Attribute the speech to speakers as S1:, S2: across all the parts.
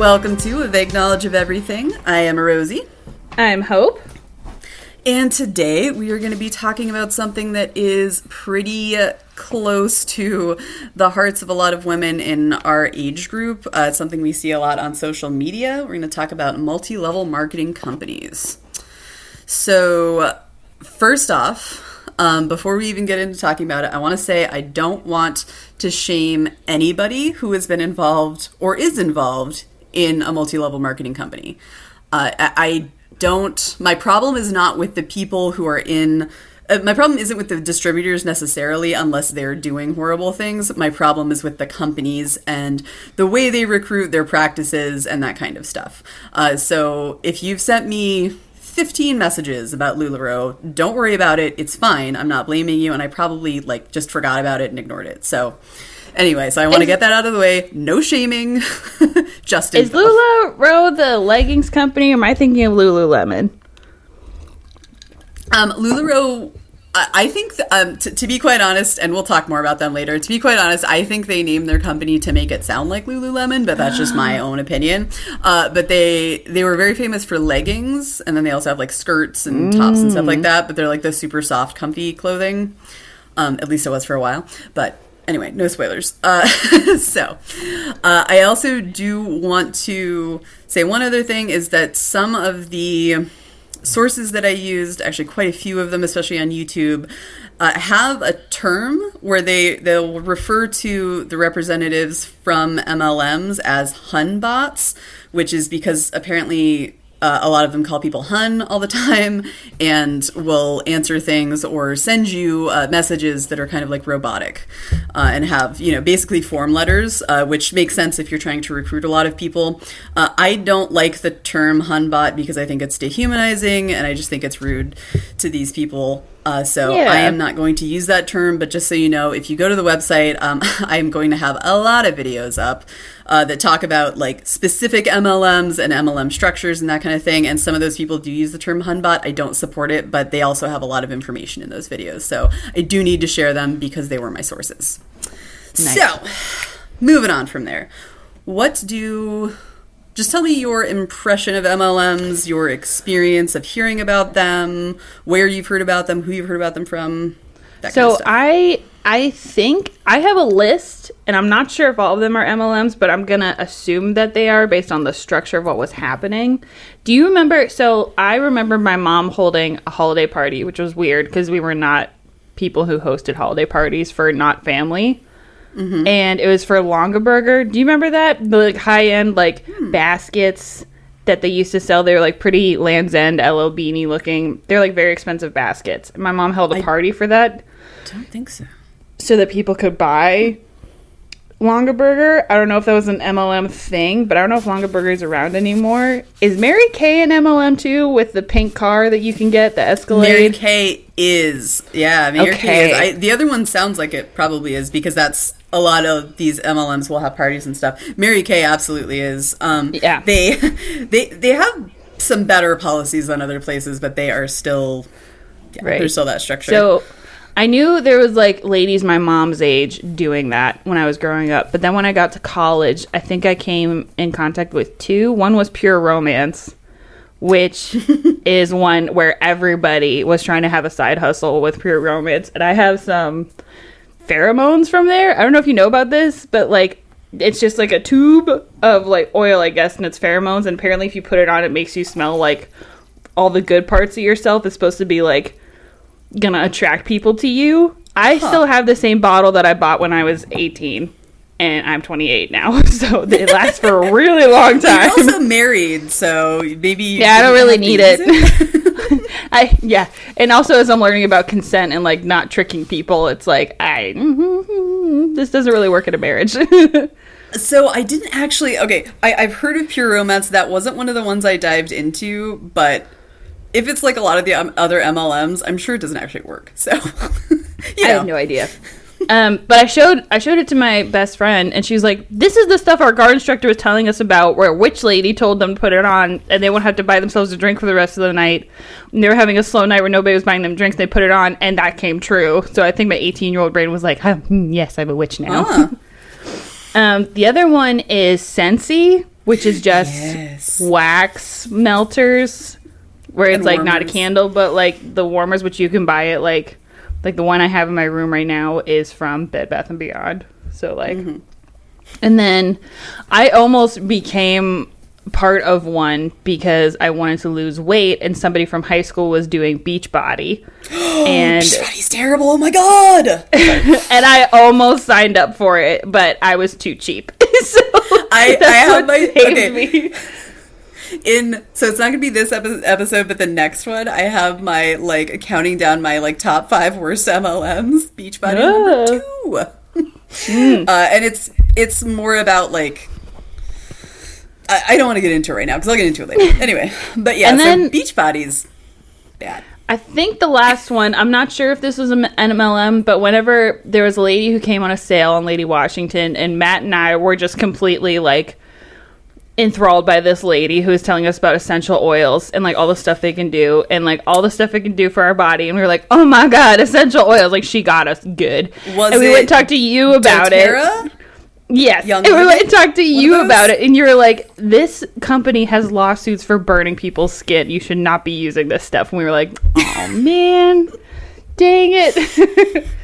S1: Welcome to A Vague Knowledge of Everything. I am Rosie.
S2: I'm Hope.
S1: And today we are going to be talking about something that is pretty close to the hearts of a lot of women in our age group. Uh, it's something we see a lot on social media. We're going to talk about multi level marketing companies. So, first off, um, before we even get into talking about it, I want to say I don't want to shame anybody who has been involved or is involved in a multi level marketing company. Uh, I, I don't, my problem is not with the people who are in. Uh, my problem isn't with the distributors necessarily, unless they're doing horrible things. My problem is with the companies and the way they recruit, their practices, and that kind of stuff. Uh, so if you've sent me 15 messages about LuLaRoe. Don't worry about it. It's fine. I'm not blaming you, and I probably like just forgot about it and ignored it. So, anyway, so I want to get that out of the way. No shaming. just
S2: is LuLaRoe the leggings company, or am I thinking of Lululemon?
S1: Um, LuLaRoe I think, um, t- to be quite honest, and we'll talk more about them later. To be quite honest, I think they named their company to make it sound like Lululemon, but that's just my own opinion. Uh, but they they were very famous for leggings, and then they also have like skirts and tops and stuff like that. But they're like the super soft, comfy clothing. Um, at least it was for a while. But anyway, no spoilers. Uh, so, uh, I also do want to say one other thing is that some of the sources that I used, actually quite a few of them, especially on YouTube, uh, have a term where they they'll refer to the representatives from MLMs as Hun bots, which is because apparently uh, a lot of them call people hun all the time and will answer things or send you uh, messages that are kind of like robotic uh, and have you know basically form letters uh, which makes sense if you're trying to recruit a lot of people. Uh, i don't like the term hunbot because i think it's dehumanizing and i just think it's rude to these people uh, so yeah. I am not going to use that term, but just so you know, if you go to the website, um, I am going to have a lot of videos up uh, that talk about like specific MLMs and MLM structures and that kind of thing. And some of those people do use the term Hunbot. I don't support it, but they also have a lot of information in those videos. So I do need to share them because they were my sources. Nice. So moving on from there, what do just tell me your impression of MLMs, your experience of hearing about them, where you've heard about them, who you've heard about them from.
S2: so I I think I have a list, and I'm not sure if all of them are MLMs, but I'm gonna assume that they are based on the structure of what was happening. Do you remember? So I remember my mom holding a holiday party, which was weird because we were not people who hosted holiday parties for not family. Mm-hmm. And it was for Longaberger. Do you remember that? The like high end like hmm. baskets that they used to sell. They were like pretty Land's End LL Beanie looking. They're like very expensive baskets. My mom held a party for that.
S1: Don't think so.
S2: So that people could buy Longaberger. I don't know if that was an MLM thing, but I don't know if Longaberger is around anymore. Is Mary Kay an MLM too with the pink car that you can get, the Escalade?
S1: Mary Kay is. Yeah, Mary okay. Kay is. I, the other one sounds like it probably is because that's a lot of these MLMs will have parties and stuff. Mary Kay absolutely is. Um, yeah, they they they have some better policies than other places, but they are still yeah, right. There's still that structure.
S2: So I knew there was like ladies my mom's age doing that when I was growing up, but then when I got to college, I think I came in contact with two. One was Pure Romance, which is one where everybody was trying to have a side hustle with Pure Romance, and I have some pheromones from there. I don't know if you know about this, but like it's just like a tube of like oil, I guess, and it's pheromones. And apparently, if you put it on, it makes you smell like all the good parts of yourself. It's supposed to be like gonna attract people to you. I huh. still have the same bottle that I bought when I was 18 and I'm 28 now, so it lasts for a really long time.
S1: You're also married, so maybe
S2: yeah, I don't really need it. I yeah, and also as I'm learning about consent and like not tricking people, it's like I mm-hmm, this doesn't really work in a marriage.
S1: so I didn't actually. Okay, I, I've heard of pure romance. That wasn't one of the ones I dived into, but if it's like a lot of the um, other MLMs, I'm sure it doesn't actually work. So
S2: I have no idea. Um, but I showed I showed it to my best friend, and she was like, "This is the stuff our guard instructor was telling us about, where a witch lady told them to put it on, and they won't have to buy themselves a drink for the rest of the night. And they were having a slow night where nobody was buying them drinks. They put it on, and that came true. So I think my 18 year old brain was like, oh, "Yes, I'm a witch now." Um, the other one is Scentsy, which is just
S1: Yes.
S2: wax melters, where it's like not a candle, but like the warmers, which you can buy it like like the one I have in my room right now is from Bed Bath and Beyond. So like,
S1: Mm-hmm.
S2: and then I almost became part of one because I wanted to lose weight, and somebody from high school was doing Beachbody, and
S1: Beachbody's terrible. Oh my god.
S2: and I almost signed up for it, but I was too cheap. so
S1: I- I have my- okay.
S2: me.
S1: In so it's not gonna be this epi- episode but the next one i have my like counting down my like top five worst mlms beachbody number two. Uh, and it's it's more about like i, I don't want to get into it right now because i'll get into it later. Anyway but yeah
S2: And
S1: so
S2: then-
S1: beachbody's bad.
S2: I think the last one, I'm not sure if this was an MLM, but whenever there was a lady who came on a sale on Lady Washington, and Matt and I were just completely like enthralled by this lady who was telling us about essential oils and like all the stuff they can do and like all the stuff it can do for our body. And we were like, oh my God, essential oils. Like she got us good.
S1: Was
S2: and we went and talked to you about it. Yes.
S1: Young
S2: and we went and talked to you about it, and you were like, "This company has lawsuits for burning people's skin. You should not be using this stuff." And we were like, "Oh man, dang it!"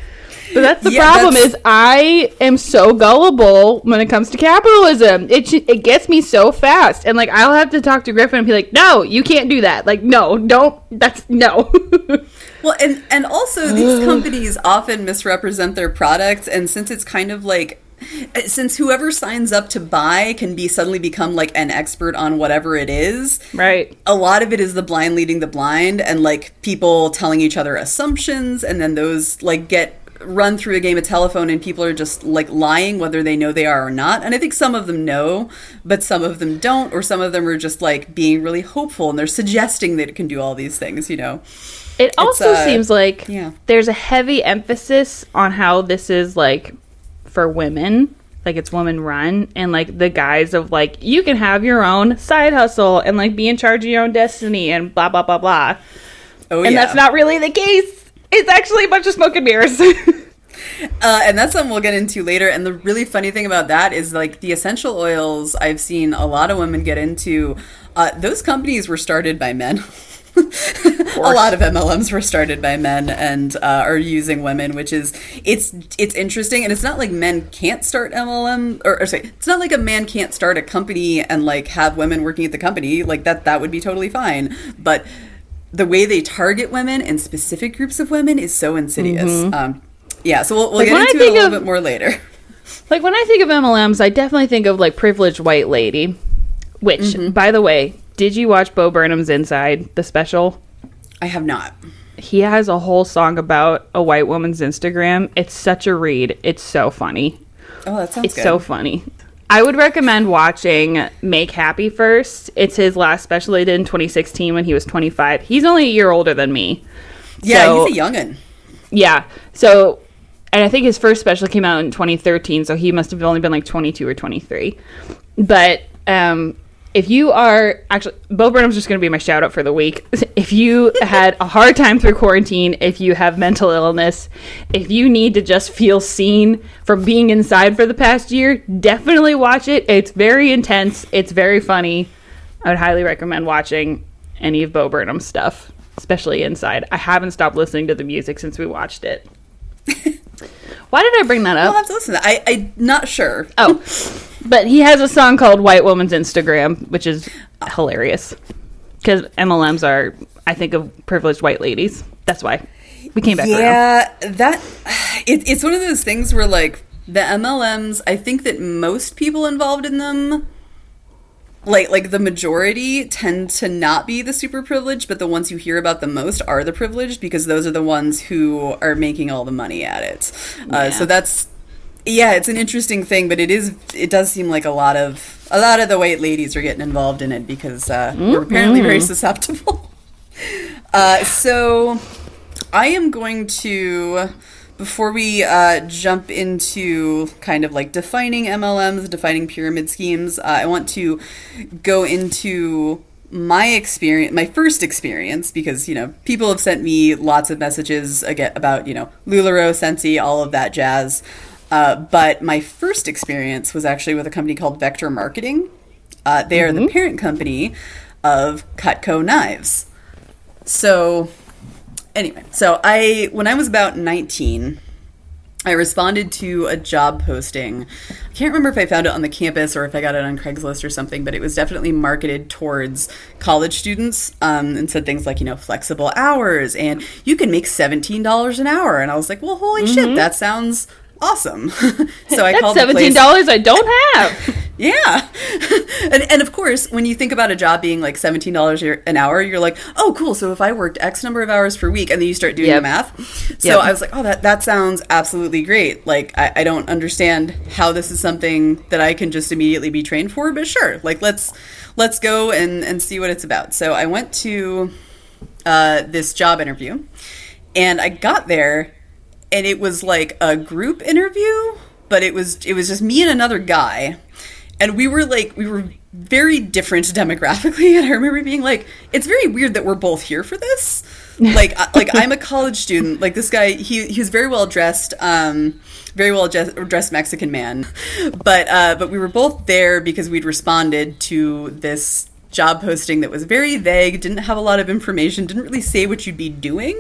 S2: but that's the
S1: Yeah,
S2: problem
S1: that's-
S2: is I am so gullible when it comes to capitalism. It sh- it gets me so fast, and like I'll have to talk to Griffin and be like, "No, you can't do that. Like, no, don't. That's no."
S1: Well, and and also these companies often misrepresent their products, and since it's kind of like eh, since whoever signs up to buy can be suddenly become like an expert on whatever it is.
S2: right.
S1: A lot of it is the blind leading the blind, and like people telling each other assumptions, and then those like get run through a game of telephone, and people are just like lying whether they know they are or not. And I think some of them know, but some of them don't, or some of them are just like being really hopeful, and they're suggesting that it can do all these things. You know.
S2: It also
S1: uh,
S2: seems like
S1: yeah.
S2: there's a heavy emphasis on how this is like for women, like it's woman run, and like the guise of like you can have your own side hustle and like be in charge of your own destiny and blah blah blah blah.
S1: Oh
S2: and
S1: yeah.
S2: that's not really the case. It's actually a bunch of smoke and mirrors.
S1: Uh, and that's something we'll get into later. And the really funny thing about that is like the essential oils I've seen a lot of women get into. Uh, those companies were started by men. a lot of MLMs were started by men and uh, are using women, which is it's it's interesting. And it's not like men can't start MLM or, or sorry, it's not like a man can't start a company and like have women working at the company like that. That would be totally fine. But the way they target women and specific groups of women is so insidious. Um, yeah, so we'll, we'll
S2: Like,
S1: get into it a little
S2: of-
S1: bit more later.
S2: like when I think of MLMs, I definitely think of like privileged white lady. Which,
S1: Mm-hmm.
S2: by the way, did you watch Bo Burnham's Inside the special?
S1: I have not.
S2: He has a whole song about a white woman's Instagram. It's such a read. It's so funny.
S1: Oh, that sounds good.
S2: It's
S1: good.
S2: so funny. I would recommend watching Make Happy first. It's his last special he did in 2016 when he was 25. He's only a year older than me.
S1: yeah,
S2: So-
S1: he's a youngin.
S2: Yeah. So, and I think his first special came out in 2013, so he must have only been like 22 or 23. But um, if you are actually, Bo Burnham's just going to be my shout out for the week. If you had a hard time through quarantine, if you have mental illness, if you need to just feel seen from being inside for the past year, definitely watch it. It's very intense, it's very funny. I would highly recommend watching any of Bo Burnham's stuff, especially inside. I haven't stopped listening to the music since we watched it. Why did I bring that up?
S1: I'll have to listen. to that. I I'm not sure.
S2: Oh, but he has a song called "White Woman's Instagram," which is hilarious because MLMs are, I think, of privileged white ladies. That's why we came back around.
S1: Yeah, that it, it's one of those things where like the MLMs. I think that most people involved in them, like like the majority, tend to not be the super privileged, but the ones you hear about the most are the privileged because those are the ones who are making all the money at it. Uh,
S2: Yeah.
S1: so that's yeah, it's an interesting thing, but it is it does seem like a lot of a lot of the white ladies are getting involved in it because uh, we're apparently very susceptible. Uh, so I am going to before we uh, jump into kind of like defining MLMs, defining pyramid schemes. Uh, I want to go into my experience, my first experience, because you know people have sent me lots of messages again about you know Lularoe, Scentsy, all of that jazz. Uh, but my first experience was actually with a company called Vector Marketing. Uh, they are the parent company of Cutco Knives. So, anyway, so I when I was about 19, I responded to a job posting. I can't remember if I found it on the campus or if I got it on Craigslist or something, but it was definitely marketed towards college students um, and said things like, you know, flexible hours and you can make $17 an hour. And I was like, well, holy shit, that sounds awesome. so I called
S2: seventeen dollars I don't have.
S1: yeah. and, and of course, when you think about a job being like $17 an hour, you're like, oh, cool. So if I worked X number of hours per week, and then you start doing
S2: Yep.
S1: the math. So
S2: Yep.
S1: I was like, oh, that, that sounds absolutely great. Like, I, I don't understand how this is something that I can just immediately be trained for, but sure. Like, let's let's go and, and see what it's about. So I went to uh, this job interview, and I got there, and it was like a group interview, but it was it was just me and another guy, and we were like we were very different demographically, and I remember being like, it's very weird that we're both here for this. like like I'm a college student. Like this guy, he he was very well dressed. Um, very well dressed Mexican man, but uh, but we were both there because we'd responded to this job posting that was very vague, didn't have a lot of information, didn't really say what you'd be doing,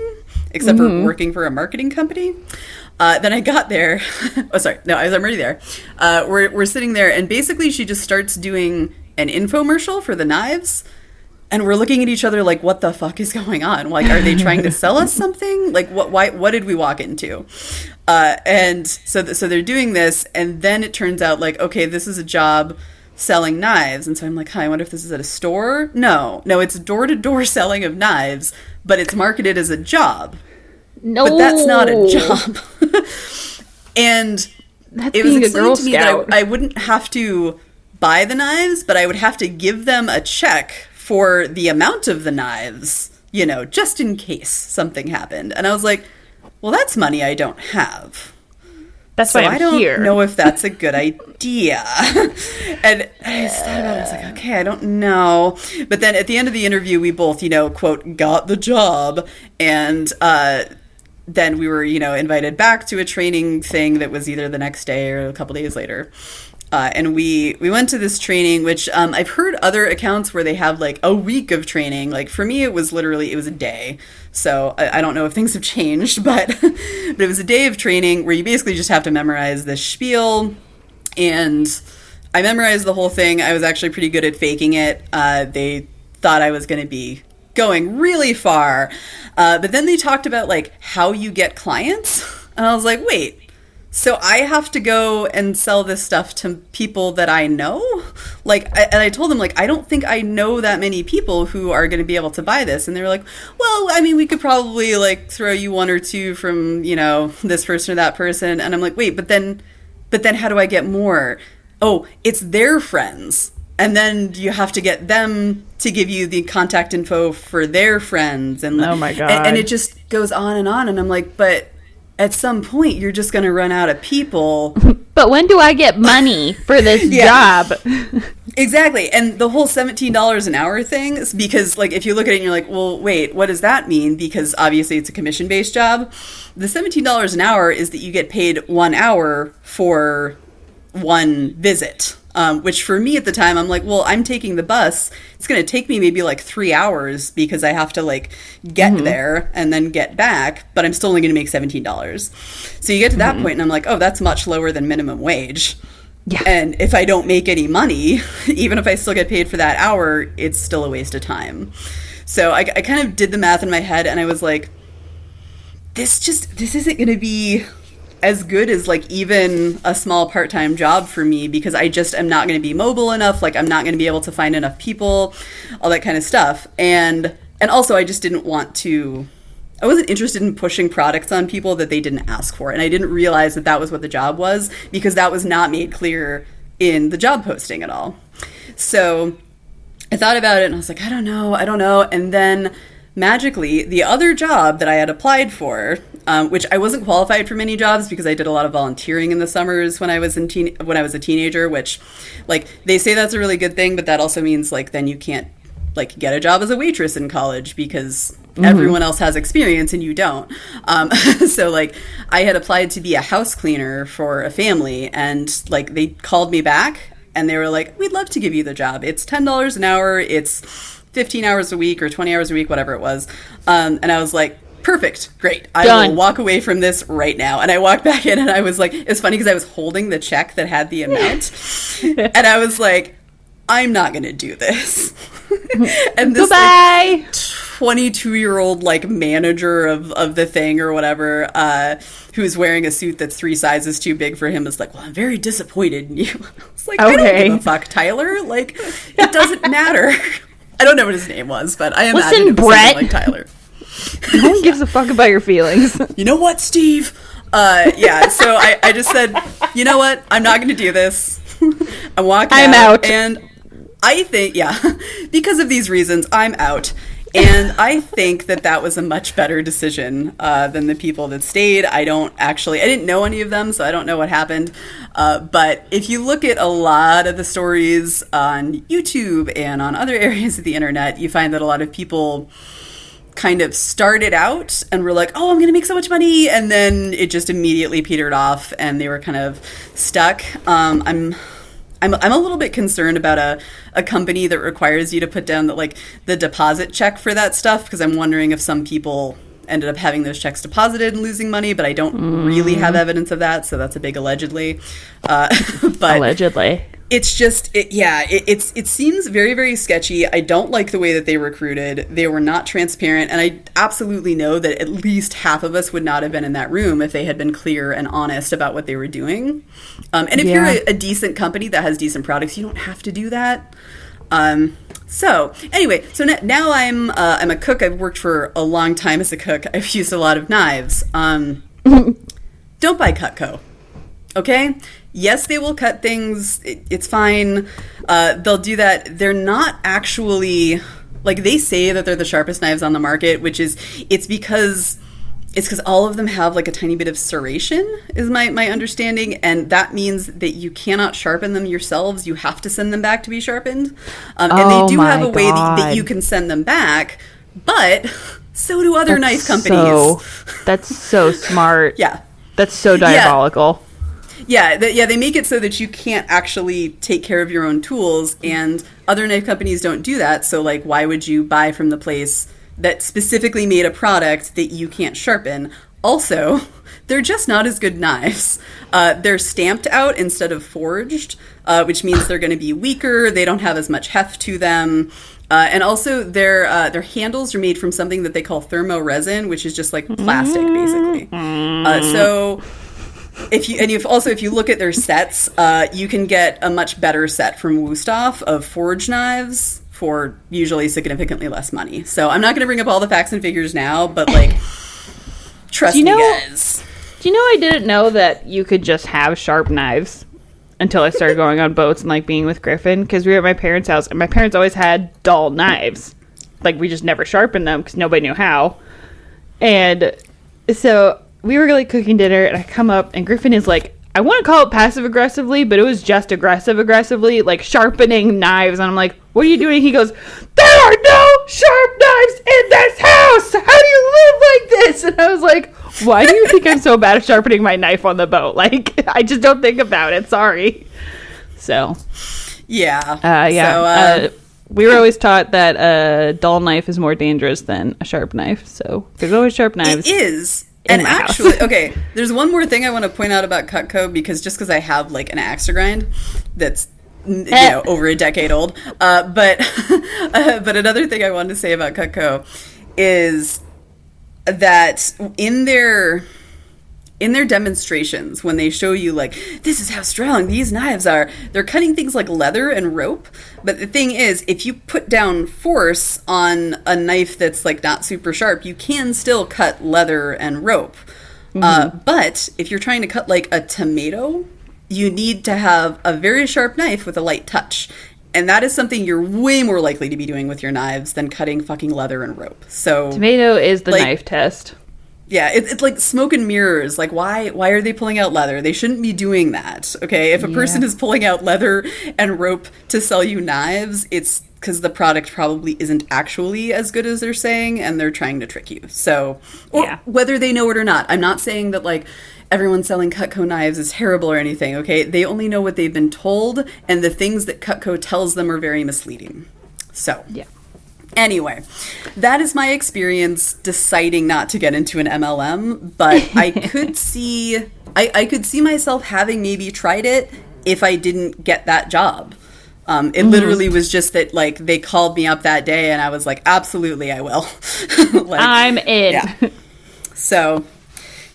S1: except for working for a marketing company. Uh, then I got there. oh, sorry. No, I was already there. Uh, we're, we're sitting there, and basically, she just starts doing an infomercial for the knives. And we're looking at each other like, what the fuck is going on? Like, are they trying to sell us something? Like, what? Why? What did we walk into? Uh, and so, th- so they're doing this, and then it turns out like, okay, this is a job selling knives. And so I'm like, hi, I wonder if this is at a store. No, no, it's door to door selling of knives, but it's marketed as a job
S2: No,
S1: but that's not a job. and
S2: That's
S1: it was explained
S2: Girl
S1: to me
S2: Scout.
S1: that I, I wouldn't have to buy the knives, but I would have to give them a check for the amount of the knives, you know, just in case something happened. And I was like, well, that's money I don't have.
S2: That's
S1: So
S2: why I'm
S1: I don't
S2: here.
S1: know if that's a good idea. and I just thought about it. I was like, okay, I don't know. But then at the end of the interview, we both, you know, quote, got the job. And uh, then we were, you know, invited back to a training thing that was either the next day or a couple days later. Uh, and we we went to this training, which um, I've heard other accounts where they have like a week of training. Like for me, it was literally it was a day. So I, I don't know if things have changed, but but it was a day of training where you basically just have to memorize this spiel, and I memorized the whole thing. I was actually pretty good at faking it. Uh, they thought I was going to be going really far, uh, but then they talked about like how you get clients, and I was like, wait. So I have to go and sell this stuff to people that I know? Like, I, and I told them, like, I don't think I know that many people who are going to be able to buy this. And they were like, well, I mean, we could probably, like, throw you one or two from, you know, this person or that person. And I'm like, wait, but then, but then how do I get more? Oh, it's their friends. And then you have to get them to give you the contact info for their friends. And
S2: Oh my
S1: and- and it just goes on and on. And I'm like, but at some point you're just going to run out of people
S2: But when do I get money for this
S1: Yeah.
S2: job?
S1: exactly and the whole $17 an hour thing is because like if you look at it and you're like well wait what does that mean because obviously it's a commission based job the $17 an hour is that you get paid one hour for one visit um, which for me at the time i'm like well i'm taking the bus. It's going to take me maybe like three hours because i have to like get there and then get back but i'm still only going to make $17 so you get to that point and i'm like oh that's much lower than minimum wage.
S2: Yeah.
S1: and if I don't make any money, even if I still get paid for that hour, it's still a waste of time. So I, I kind of did the math in my head and I was like, this just, this isn't going to be as good as like even a small part time job for me because I just am not going to be mobile enough. Like I'm not going to be able to find enough people, all that kind of stuff. And, and also I just didn't want to I wasn't interested in pushing products on people that they didn't ask for. And I didn't realize that that was what the job was because that was not made clear in the job posting at all. So I thought about it and I was like, I don't know, I don't know. And then magically, the other job that I had applied for, um, which I wasn't qualified for many jobs because I did a lot of volunteering in the summers when I was in teen- when I was a teenager. Which, like, they say that's a really good thing, but that also means like then you can't like get a job as a waitress in college because everyone else has experience and you don't. Um, so like I had applied to be a house cleaner for a family and like they called me back and they were like, "We'd love to give you the job. It's ten dollars an hour. It's fifteen hours a week or twenty hours a week, whatever it was." Um, and I was like. Perfect, great. I
S2: Done.
S1: will walk away from this right now. And I walked back in, and I was like, it's funny because I was holding the check that had the amount, and I was like, I'm not going to do this. and this like,
S2: Goodbye.
S1: 22 year old like manager of, of the thing or whatever uh, who's wearing a suit that's three sizes too big for him is like well i'm very disappointed in you i was like i don't
S2: Okay.
S1: give a fuck tyler like it doesn't matter i don't know what his name was but i imagine
S2: Listen,
S1: it was
S2: Brett.
S1: like tyler
S2: No one gives a fuck about your feelings.
S1: you know what steve uh, yeah so I, I just said you know what i'm not going to do this i'm walking
S2: I'm out.
S1: and i think yeah because of these reasons i'm out and i think that that was a much better decision uh, than the people that stayed i don't actually i didn't know any of them so i don't know what happened uh, but if you look at a lot of the stories on youtube and on other areas of the internet you find that a lot of people kind of started out and were like, "Oh, I'm going to make so much money," and then it just immediately petered off, and they were kind of stuck. Um, I'm. I'm, I'm a little bit concerned about a, a company that requires you to put down the like the deposit check for that stuff because I'm wondering if some people ended up having those checks deposited and losing money, but I don't really have evidence of that, so that's a big allegedly. Uh, but
S2: Allegedly.
S1: It's just it, yeah it, it's it seems very very sketchy i don't like the way that they recruited they were not transparent and i absolutely know that at least half of us would not have been in that room if they had been clear and honest about what they were doing um, and if
S2: Yeah.
S1: you're a, a decent company that has decent products you don't have to do that um, so anyway, so n- now I'm uh, I'm a cook. I've worked for a long time as a cook. I've used a lot of knives. Um, don't buy Cutco. Okay. Yes, they will cut things. It, it's fine. Uh, they'll do that. They're not actually like they say that they're the sharpest knives on the market, which is it's because it's because all of them have like a tiny bit of serration, is my my understanding, and that means that you cannot sharpen them yourselves. You have to send them back to be sharpened, um, and
S2: Oh
S1: they do have a way that, that you can send them back, but so do other knife companies.
S2: So, that's so smart.
S1: yeah.
S2: That's so diabolical.
S1: Yeah, th- yeah, they make it so that you can't actually take care of your own tools, and other knife companies don't do that. So, like, why would you buy from the place that specifically made a product that you can't sharpen? Also, they're just not as good knives. Uh, they're stamped out instead of forged, uh, which means they're going to be weaker. They don't have as much heft to them. Uh, and also, their uh, their handles are made from something that they call thermo resin, which is just like plastic, basically. Uh, so, if you and if also if you look at their sets, uh, you can get a much better set from Wusthof of forge knives for usually significantly less money. So I'm not going to bring up all the facts and figures now, but like, trust
S2: you
S1: me,
S2: know-
S1: guys.
S2: Do you know I didn't know that you could just have sharp knives until I started going on boats and like being with Griffin because we were at my parents' house and my parents always had dull knives. Like we just never sharpened them because nobody knew how. And so we were like cooking dinner and I come up and Griffin is like, I want to call it passive aggressively, but it was just aggressive aggressively, like sharpening knives. And I'm like, what are you doing? He goes, There are no sharp knives in this house. How do you live like this? And I was like, Why do you think I'm so bad at sharpening my knife on the boat? Like, I just don't think about it. Sorry. So,
S1: Yeah.
S2: uh, yeah.
S1: So, uh,
S2: uh, we were always taught that a dull knife is more dangerous than a sharp knife. So, there's always sharp knives.
S1: It is. And actually, okay, there's one more thing I want to point out about Cutco because just because I have like an axe to grind that's you
S2: Eh.
S1: know over a decade old, uh, but uh, but another thing I wanted to say about Cutco is that in their in their demonstrations when they show you like this is how strong these knives are they're cutting things like leather and rope. But the thing is if you put down force on a knife that's like not super sharp you can still cut leather and rope. Uh, but if you're trying to cut like a tomato you need to have a very sharp knife with a light touch. And that is something you're way more likely to be doing with your knives than cutting fucking leather and rope. So
S2: Tomato is the
S1: Like-
S2: knife test.
S1: Yeah, it's, it's like smoke and mirrors. Like, why why are they pulling out leather? They shouldn't be doing that. Okay, if a person is pulling out leather and rope to sell you knives, it's because the product probably isn't actually as good as they're saying, and they're trying to trick you. So,
S2: Yeah.
S1: whether they know it or not, I'm not saying that like everyone selling Cutco knives is terrible or anything, okay? They only know what they've been told, and the things that Cutco tells them are very misleading. So,
S2: Yeah.
S1: Anyway, that is my experience deciding not to get into an MLM, but I could see I, I could see myself having maybe tried it if I didn't get that job. Um, it literally was just that like they called me up that day and I was like, absolutely I will. like,
S2: I'm in.
S1: yeah. So,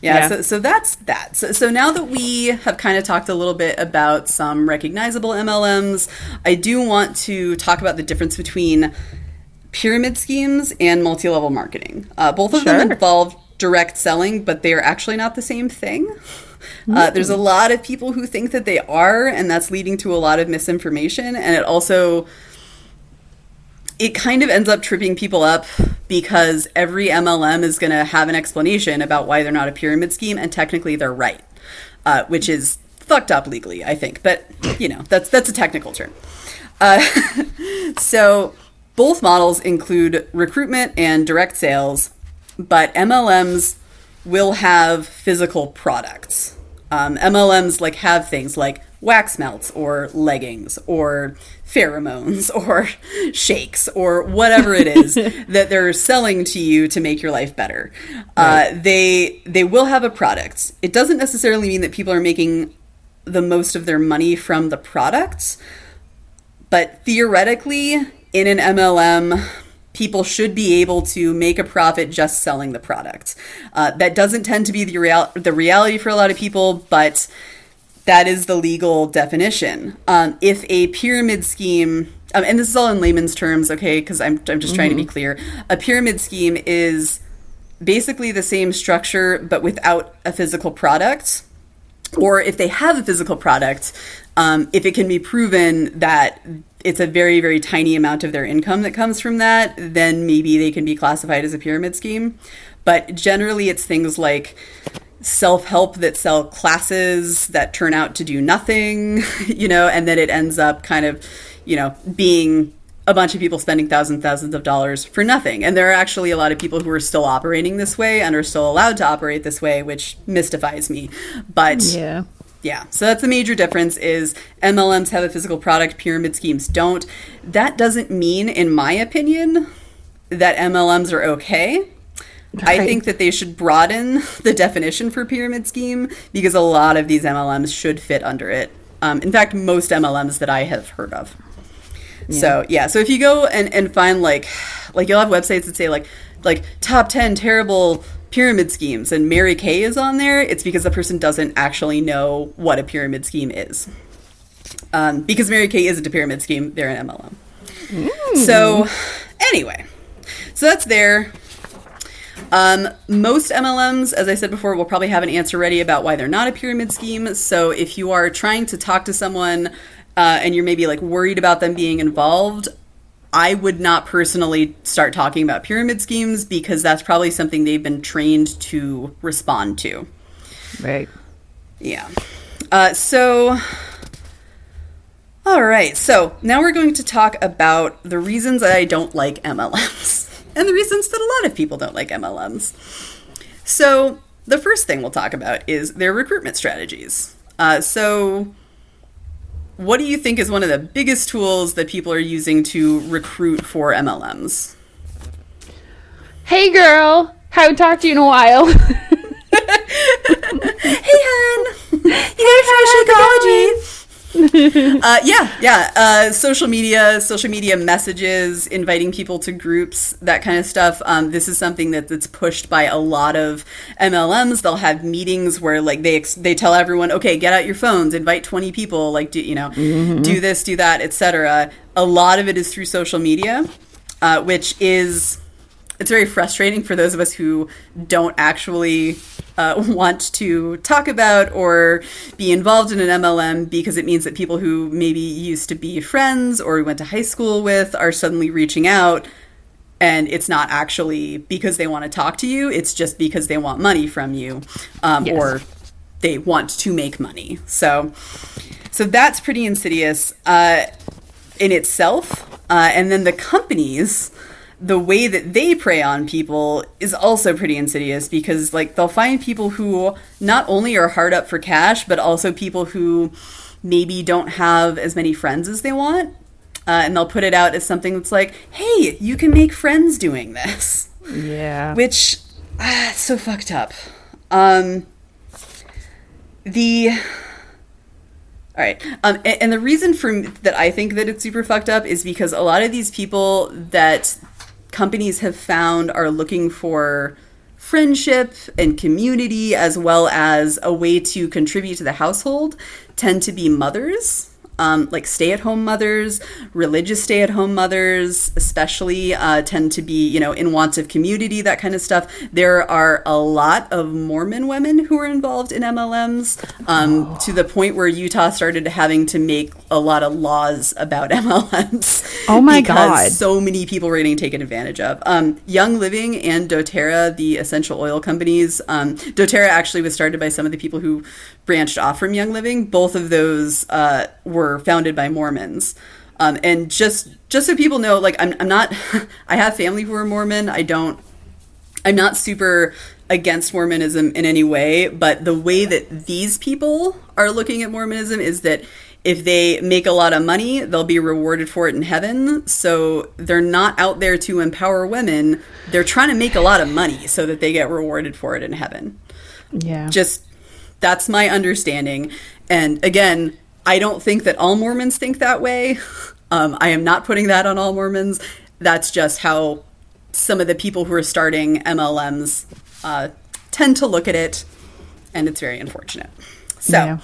S1: yeah,
S2: Yeah.
S1: So, so that's that. So, so now that we have kind of talked a little bit about some recognizable MLMs, I do want to talk about the difference between pyramid schemes and multi level marketing. Uh, both of them involve direct selling, but they are actually not the same thing. Uh, there's a lot of people who think that they are, and that's leading to a lot of misinformation. And it also it kind of ends up tripping people up because every MLM is going to have an explanation about why they're not a pyramid scheme, and technically they're right, uh, which is fucked up legally, I think. But you know, that's that's a technical term. Uh, so both models include recruitment and direct sales, but MLMs will have physical products. Um, MLMs like have things like wax melts or leggings or pheromones or shakes or whatever it is that they're selling to you to make your life better. Uh, they they will have a product. It doesn't necessarily mean that people are making the most of their money from the products, but theoretically, in an MLM, people should be able to make a profit just selling the product. Uh, that doesn't tend to be the real the reality for a lot of people, but that is the legal definition. Um, if a pyramid scheme, um, and this is all in layman's terms, okay, because I'm, I'm just trying to be clear, a pyramid scheme is basically the same structure but without a physical product or if they have a physical product, um, if it can be proven that it's a very, very tiny amount of their income that comes from that, then maybe they can be classified as a pyramid scheme. But generally, it's things like self help that sell classes that turn out to do nothing, you know, and then it ends up kind of, you know, being a bunch of people spending thousands thousands of dollars for nothing and there are actually a lot of people who are still operating this way and are still allowed to operate this way which mystifies me but
S2: Yeah.
S1: Yeah, so that's the major difference is MLMs have a physical product, pyramid schemes don't. That doesn't mean in my opinion that MLMs are okay. I think that they should broaden the definition for pyramid scheme because a lot of these MLMs should fit under it. Um, in fact, most MLMs that I have heard of. So yeah, so if you go and, and find like like you'll have websites that say like like top ten terrible pyramid schemes and Mary Kay is on there, it's because the person doesn't actually know what a pyramid scheme is. Um, because Mary Kay isn't a pyramid scheme, they're an MLM. So anyway, so that's there. Um, most MLMs, as I said before, will probably have an answer ready about why they're not a pyramid scheme. So if you are trying to talk to someone uh, and you're maybe like worried about them being involved, I would not personally start talking about pyramid schemes because that's probably something they've been trained to respond to.
S2: Right.
S1: Yeah. Uh, so, all right. So now we're going to talk about the reasons that I don't like MLMs and the reasons that a lot of people don't like MLMs. So, the first thing we'll talk about is their recruitment strategies. Uh, so, what do you think is one of the biggest tools that people are using to recruit for MLMs?
S2: Hey, girl. Haven't talked to you in a while.
S1: Hey, hun. You gotta try Shakeology. uh, yeah, yeah. Uh, social media, social media messages, inviting people to groups, that kind of stuff. Um, this is something that, that's pushed by a lot of MLMs. They'll have meetings where like they ex- they tell everyone, okay, get out your phones, invite twenty people, like do you know, do this, do that, etc. A lot of it is through social media, uh, which is it's very frustrating for those of us who don't actually uh, want to talk about or be involved in an MLM because it means that people who maybe used to be friends or we went to high school with are suddenly reaching out and it's not actually because they want to talk to you it's just because they want money from you um,
S2: Yes.
S1: or they want to make money so so that's pretty insidious uh, in itself uh, and then the companies the way that they prey on people is also pretty insidious because like they'll find people who not only are hard up for cash but also people who maybe don't have as many friends as they want. Uh, and they'll put it out as something that's like hey you can make friends doing this.
S2: Yeah.
S1: which ah, it's so fucked up. Um the all right um and, and the reason for that i think that it's super fucked up is because a lot of these people that companies have found are looking for friendship and community as well as a way to contribute to the household tend to be mothers um, like stay-at-home mothers religious stay-at-home mothers especially uh, tend to be you know in want of community that kind of stuff there are a lot of mormon women who are involved in mlms um, to the point where utah started having to make a lot of laws about mlms
S2: Oh my God.
S1: so many people were getting taken advantage of. Um, Young Living and doTERRA, the essential oil companies, um, doTERRA actually was started by some of the people who branched off from Young Living. Both of those uh, were founded by Mormons. Um, and just just so people know, like I'm, I'm not, I have family who are Mormon. I don't I'm not super against Mormonism in any way, but the way that these people are looking at Mormonism is that if they make a lot of money, they'll be rewarded for it in heaven. So they're not out there to empower women. They're trying to make a lot of money so that they get rewarded for it in heaven.
S2: yeah.
S1: Just that's my understanding. And again, I don't think that all Mormons think that way. Um, I am not putting that on all Mormons. That's just how some of the people who are starting MLMs uh, tend to look at it, and it's very unfortunate. So,
S2: Yeah.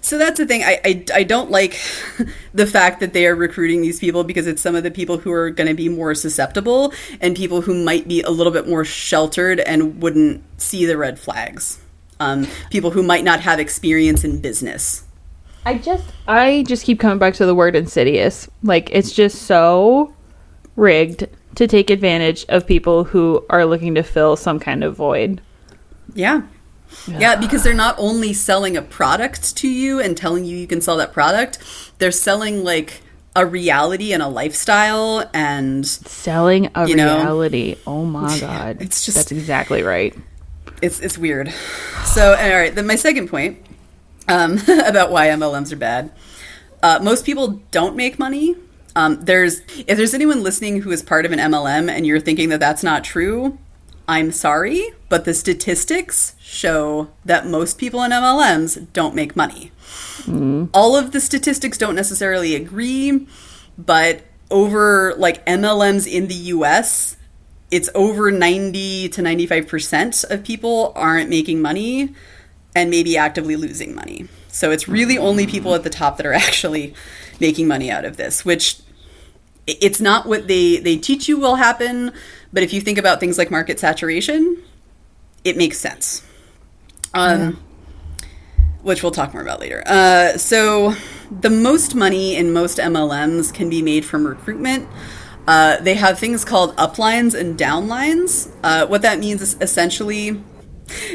S1: so that's the thing. I, I I don't like the fact that they are recruiting these people because it's some of the people who are going to be more susceptible and people who might be a little bit more sheltered and wouldn't see the red flags. Um, people who might not have experience in business.
S2: I just I just keep coming back to the word insidious. Like it's just so rigged to take advantage of people who are looking to fill some kind of void.
S1: Yeah. Yeah, because they're not only selling a product to you and telling you you can sell that product, they're selling like a reality and a lifestyle and
S2: Selling a
S1: You know?
S2: reality. Oh my god.
S1: it's just-
S2: That's exactly right.
S1: It's it's weird. So, all right, then my second point um, about why MLMs are bad. Uh, most people don't make money. Um, there's if there's anyone listening who is part of an MLM and you're thinking that that's not true, I'm sorry, but the statistics show that most people in MLMs don't make money. All of the statistics don't necessarily agree, but over like MLMs in the US, it's over 90 to 95% of people aren't making money and maybe actively losing money. So it's really only people at the top that are actually making money out of this, which it's not what they they teach you will happen, but if you think about things like market saturation, it makes sense. Um which we'll talk more about later. Uh, so, the most money in most MLMs can be made from recruitment. Uh, they have things called uplines and downlines. Uh, what that means is essentially,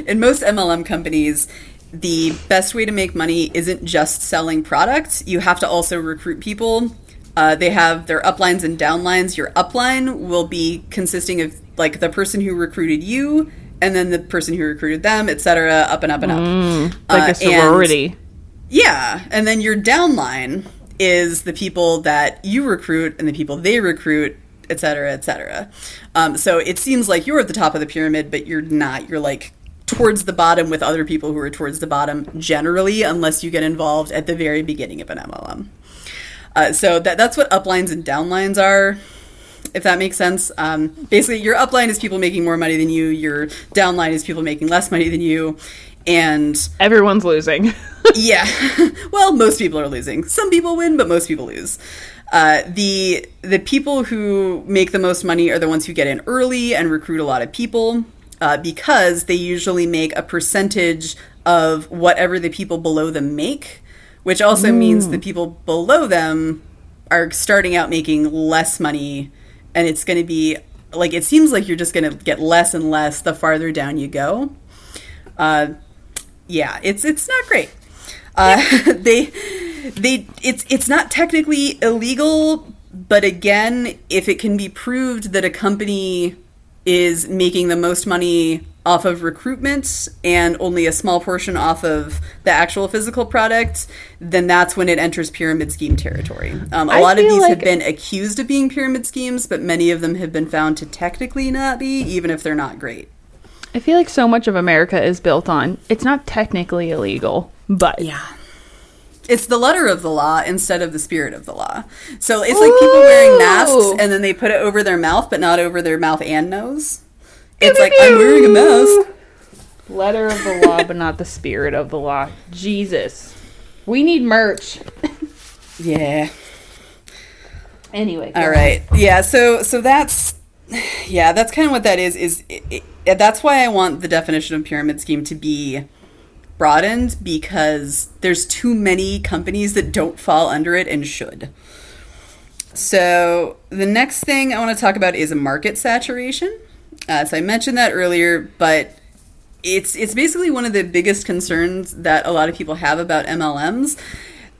S1: in most MLM companies, the best way to make money isn't just selling products. You have to also recruit people. Uh, they have their uplines and downlines. Your upline will be consisting of like the person who recruited you, and then the person who recruited them, etc. Up and up and up.
S2: Like
S1: Uh,
S2: a
S1: and- yeah, and then your downline is the people that you recruit and the people they recruit, et cetera, et cetera. Um, so it seems like you're at the top of the pyramid, but you're not. You're like towards the bottom with other people who are towards the bottom generally, unless you get involved at the very beginning of an MLM. Uh, so that, that's what uplines and downlines are, if that makes sense. Um, basically, your upline is people making more money than you, your downline is people making less money than you. And
S2: Everyone's losing.
S1: yeah. well, most people are losing. Some people win, but most people lose. Uh, the the people who make the most money are the ones who get in early and recruit a lot of people uh, because they usually make a percentage of whatever the people below them make, which also means the people below them are starting out making less money, and it's going to be like it seems like you're just going to get less and less the farther down you go. Uh, yeah, it's it's not great. Uh, they they it's it's not technically illegal, but again, if it can be proved that a company is making the most money off of recruitment and only a small portion off of the actual physical product, then that's when it enters pyramid scheme territory. Um, a
S2: I
S1: lot of these
S2: like-
S1: have been accused of being pyramid schemes, but many of them have been found to technically not be, even if they're not great.
S2: I feel like so much of America is built on it's not technically illegal, but
S1: Yeah. It's the letter of the law instead of the spirit of the law. So it's like people wearing masks and then they put it over their mouth, but not over their mouth and nose. It's like, I'm wearing a mask.
S2: letter of the law, but not the spirit of the law. Jesus, we need merch.
S1: Yeah.
S2: Anyway,
S1: All
S2: right.
S1: Right. Yeah. So so that's yeah that's kind of what that is. Is it, it, that's why I want the definition of pyramid scheme to be broadened because there's too many companies that don't fall under it and should. So the next thing I want to talk about is market saturation. Uh, so I mentioned that earlier, but it's it's basically one of the biggest concerns that a lot of people have about MLMs.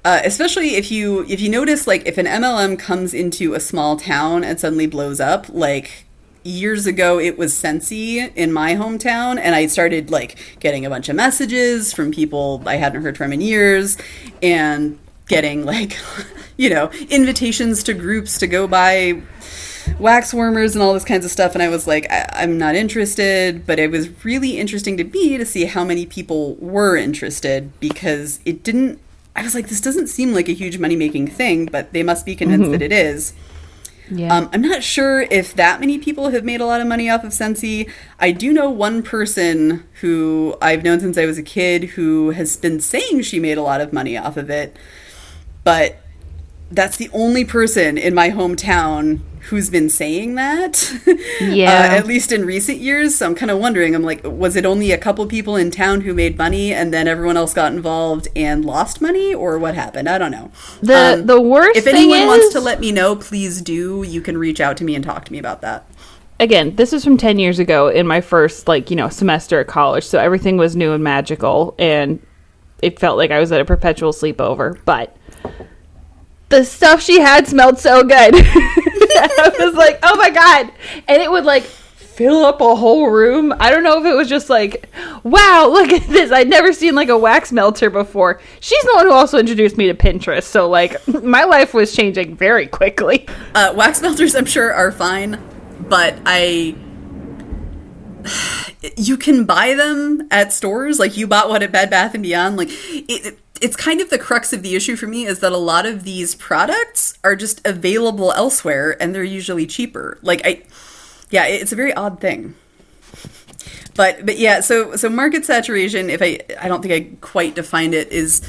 S1: Uh, especially if you if you notice like if an MLM comes into a small town and suddenly blows up, like years ago it was Scentsy in my hometown, and I started like getting a bunch of messages from people I hadn't heard from in years, and getting like you know invitations to groups to go buy wax warmers and all this kinds of stuff and i was like I- i'm not interested. But it was really interesting to me to see how many people were interested because it didn't i was like this doesn't seem like a huge money making thing but they must be convinced that it is
S2: Yeah.
S1: um, I'm not sure if that many people have made a lot of money off of Scentsy. I do know one person who I've known since I was a kid who has been saying she made a lot of money off of it, but that's the only person in my hometown who's been saying that.
S2: Yeah.
S1: uh, at least in recent years. So I'm kind of wondering. I'm like, was it only a couple people in town who made money, and then everyone else got involved and lost money, or what happened? I don't know.
S2: the
S1: Um,
S2: the worst
S1: if anyone
S2: is,
S1: wants to let me know, please do. You can reach out to me and talk to me about that.
S2: again, this is from 10 years ago in my first like, you know, semester at college. So everything was new and magical and it felt like I was at a perpetual sleepover, but the stuff she had smelled so good. I was like, "Oh my god." And it would like fill up a whole room. I don't know if it was just like, "Wow, look at this. I'd never seen like a wax melter before." She's the one who also introduced me to Pinterest. So like my life was changing very quickly.
S1: Uh, wax melters, I'm sure, are fine, but I. You can buy them at stores, like you bought one at Bed Bath and Beyond. Like it, it's kind of the crux of the issue for me is that a lot of these products are just available elsewhere, and they're usually cheaper. Like I, yeah, it's a very odd thing. But but yeah, so so market saturation. If I I don't think I quite defined it is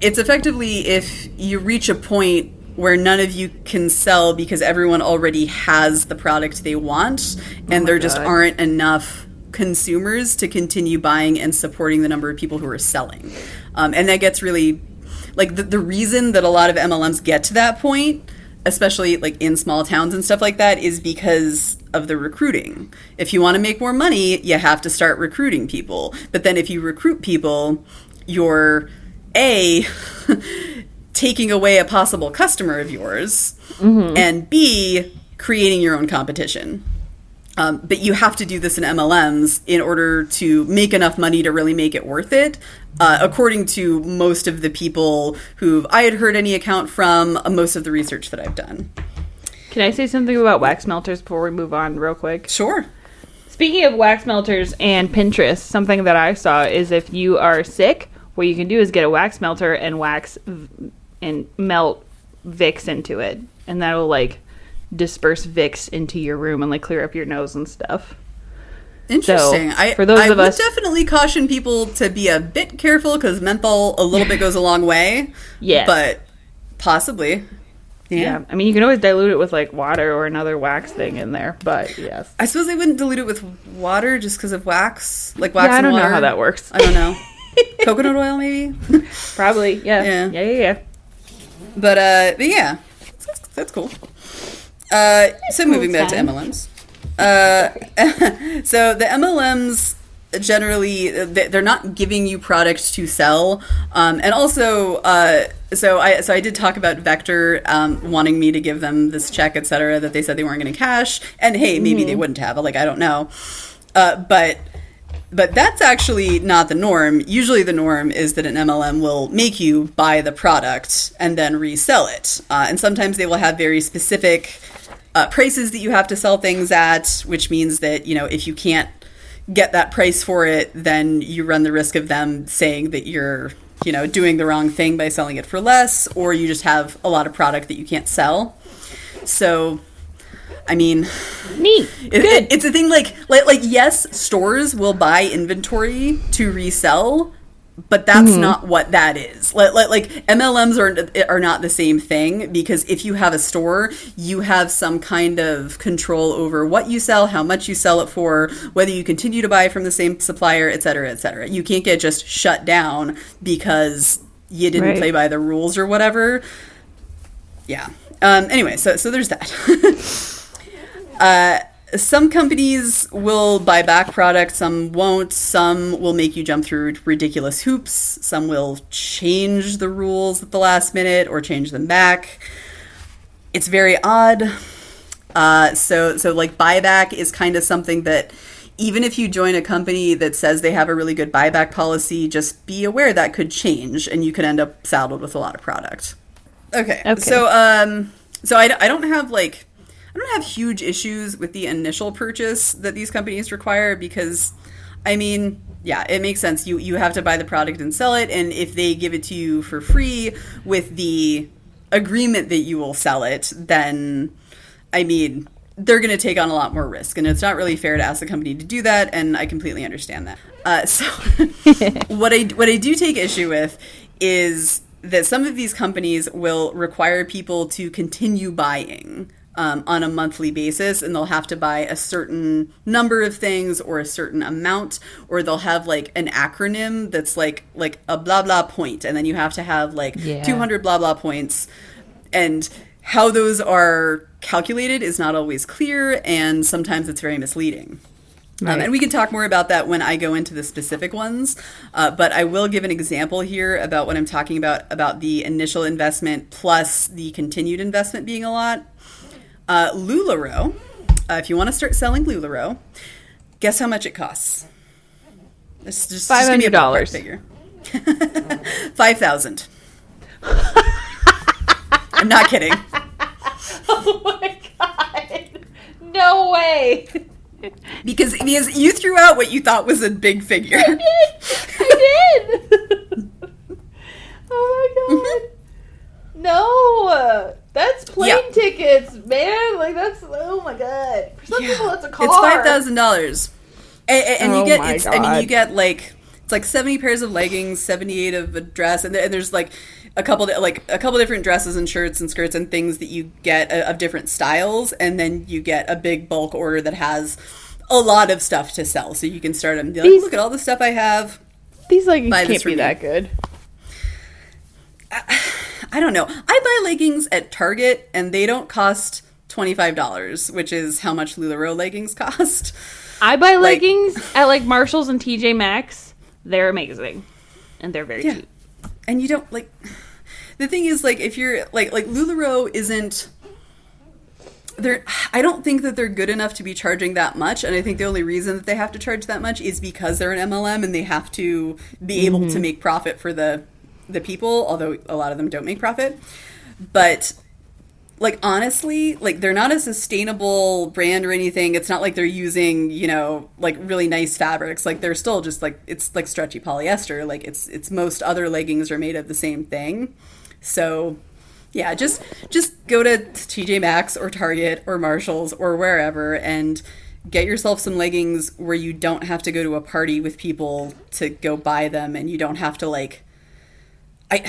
S1: it's effectively if you reach a point where none of you can sell because everyone already has the product they want oh and there just aren't enough consumers to continue buying and supporting the number of people who are selling um, and that gets really like the, the reason that a lot of mlms get to that point especially like in small towns and stuff like that is because of the recruiting. If you want to make more money you have to start recruiting people. But then if you recruit people you're a taking away a possible customer of yours and b creating your own competition um, but you have to do this in mlms in order to make enough money to really make it worth it. Uh, according to most of the people who i had heard any account from uh, most of the research that i've done.
S2: Can I say something about wax melters before we move on real quick?
S1: sure.
S2: Speaking of wax melters and Pinterest, something that I saw is if you are sick, what you can do is get a wax melter and wax v- and melt Vicks into it, and that will like disperse Vicks into your room and like clear up your nose and stuff.
S1: Interesting.
S2: So,
S1: I,
S2: for those
S1: I
S2: of
S1: would
S2: us-
S1: definitely caution people to be a bit careful because menthol a little bit goes a long way.
S2: Yeah,
S1: But possibly. Yeah.
S2: Yeah, I mean you can always dilute it with like water or another wax thing in there, but yes.
S1: I suppose they wouldn't dilute it with water just because of wax. Like wax
S2: Yeah, I don't know
S1: water.
S2: how that works.
S1: I don't know. Coconut oil, maybe?
S2: Probably, yeah,
S1: Yeah.
S2: yeah, yeah, yeah.
S1: but, uh, but yeah. That's, that's cool. Uh, so moving back to. MLMs. Uh, so the MLMs generally they're not giving you products to sell. Um, and also uh, so I so I did talk about Vector um, wanting me to give them this check etc that they said they weren't going to cash. And hey maybe they wouldn't have like I don't know. Uh, but but that's actually not the norm. Usually the norm is that an MLM will make you buy the product and then resell it. Uh, and sometimes they will have very specific uh, prices that you have to sell things at which means that you know if you can't get that price for it, then you run the risk of them saying that you're, you know, doing the wrong thing by selling it for less, or you just have a lot of product that you can't sell. So, I mean,
S2: Neat.
S1: it, it- it's a thing like, like, like, yes, stores will buy inventory to resell, but that's not what that is. Like, like, like MLMs are are not the same thing because if you have a store, you have some kind of control over what you sell, how much you sell it for, whether you continue to buy from the same supplier, et cetera, et cetera. You can't get just shut down because you didn't
S2: Right.
S1: play by the rules or whatever. Yeah. Um, anyway, so so there's that. uh, some companies will buy back products, some won't. Some will make you jump through ridiculous hoops. Some will change the rules at the last minute or change them back. It's very odd. Uh, so so like buyback is kind of something that even if you join a company that says they have a really good buyback policy, just be aware that could change and you could end up saddled with a lot of product. Okay.
S2: Okay.
S1: So um so I, I don't have like I don't have huge issues with the initial purchase that these companies require because I mean, yeah, it makes sense. You you have to buy the product and sell it and if they give it to you for free with the agreement that you will sell it, then I mean, they're going to take on a lot more risk, and it's not really fair to ask the company to do that. And I completely understand that. Uh, so, what I what I do take issue with is that some of these companies will require people to continue buying um, on a monthly basis, and they'll have to buy a certain number of things or a certain amount, or they'll have like an acronym that's like like a blah blah point, and then you have to have like
S2: Yeah.
S1: 200 blah blah points. And how those are calculated is not always clear and sometimes it's very misleading. Um, and we can talk more about that when i go into the specific ones uh, but i will give an example here about what i'm talking about about the initial investment plus the continued investment being a lot uh, lularoe uh, if you want to start selling lularoe guess how much it costs This is just, me a
S2: $500.
S1: figure 5000 i'm not kidding
S2: Oh my god. No way.
S1: Because because you threw out what you thought was a big figure.
S2: I did. oh my god. No. That's plane
S1: Yeah.
S2: tickets, man. Like that's oh my god. For some people that's a car.
S1: It's five thousand dollars, and, and, and
S2: Oh
S1: you get
S2: my
S1: it's. I mean, you get like it's like seventy pairs of leggings, seventy eight of a dress, and, and there's like a couple di- like a couple different dresses and shirts and skirts and things that you get uh, of different styles, and then you get a big bulk order that has a lot of stuff to sell, so you can start and be like, look at all the stuff I have.
S2: These leggings
S1: Buy
S2: can't be
S1: me.
S2: that good.
S1: I don't know. I buy leggings at Target, and they don't cost twenty five dollars, which is how much Lularoe leggings cost.
S2: I buy
S1: Like-
S2: leggings at like Marshalls and TJ Maxx. They're amazing. And they're very
S1: Yeah.
S2: cheap.
S1: and you don't like the thing is like if you're like like lularoe isn't they're i don't think that they're good enough to be charging that much and i think the only reason that they have to charge that much is because they're an mlm and they have to be able to mm-hmm. make profit for the the people although a lot of them don't make profit. But like honestly like they're not a sustainable brand or anything. It's not like they're using you know like really nice fabrics. Like they're still just like it's like stretchy polyester. Like it's it's most other leggings are made of the same thing. So yeah just just go to tj maxx or target or marshalls or wherever and get yourself some leggings where you don't have to go to a party with people to go buy them and you don't have to like i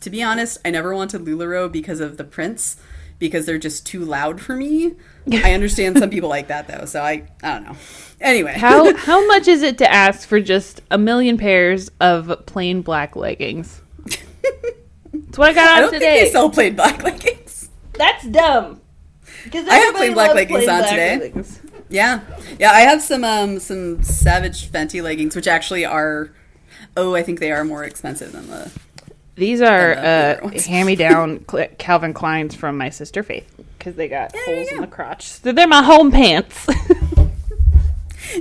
S1: to be honest, I never wanted LuLaRoe because of the prints, because they're just too loud for me. I understand some people like that though, so I I don't know. Anyway,
S2: How how much is it to ask for just a million pairs of plain black leggings? That's what I got
S1: I
S2: on
S1: don't think
S2: today.
S1: they sell plain black leggings.
S2: That's dumb. Because
S1: I have
S2: everybody
S1: plain black leggings
S2: plain
S1: on
S2: black
S1: today.
S2: leggings.
S1: Yeah, yeah. I have some um some Savage Fenty leggings, which actually are. Oh, I think they are more expensive than the.
S2: These are
S1: Than the other
S2: uh, hand me down Calvin Kleins from my sister Faith because they got
S1: you
S2: holes in the crotch. So they're my home pants.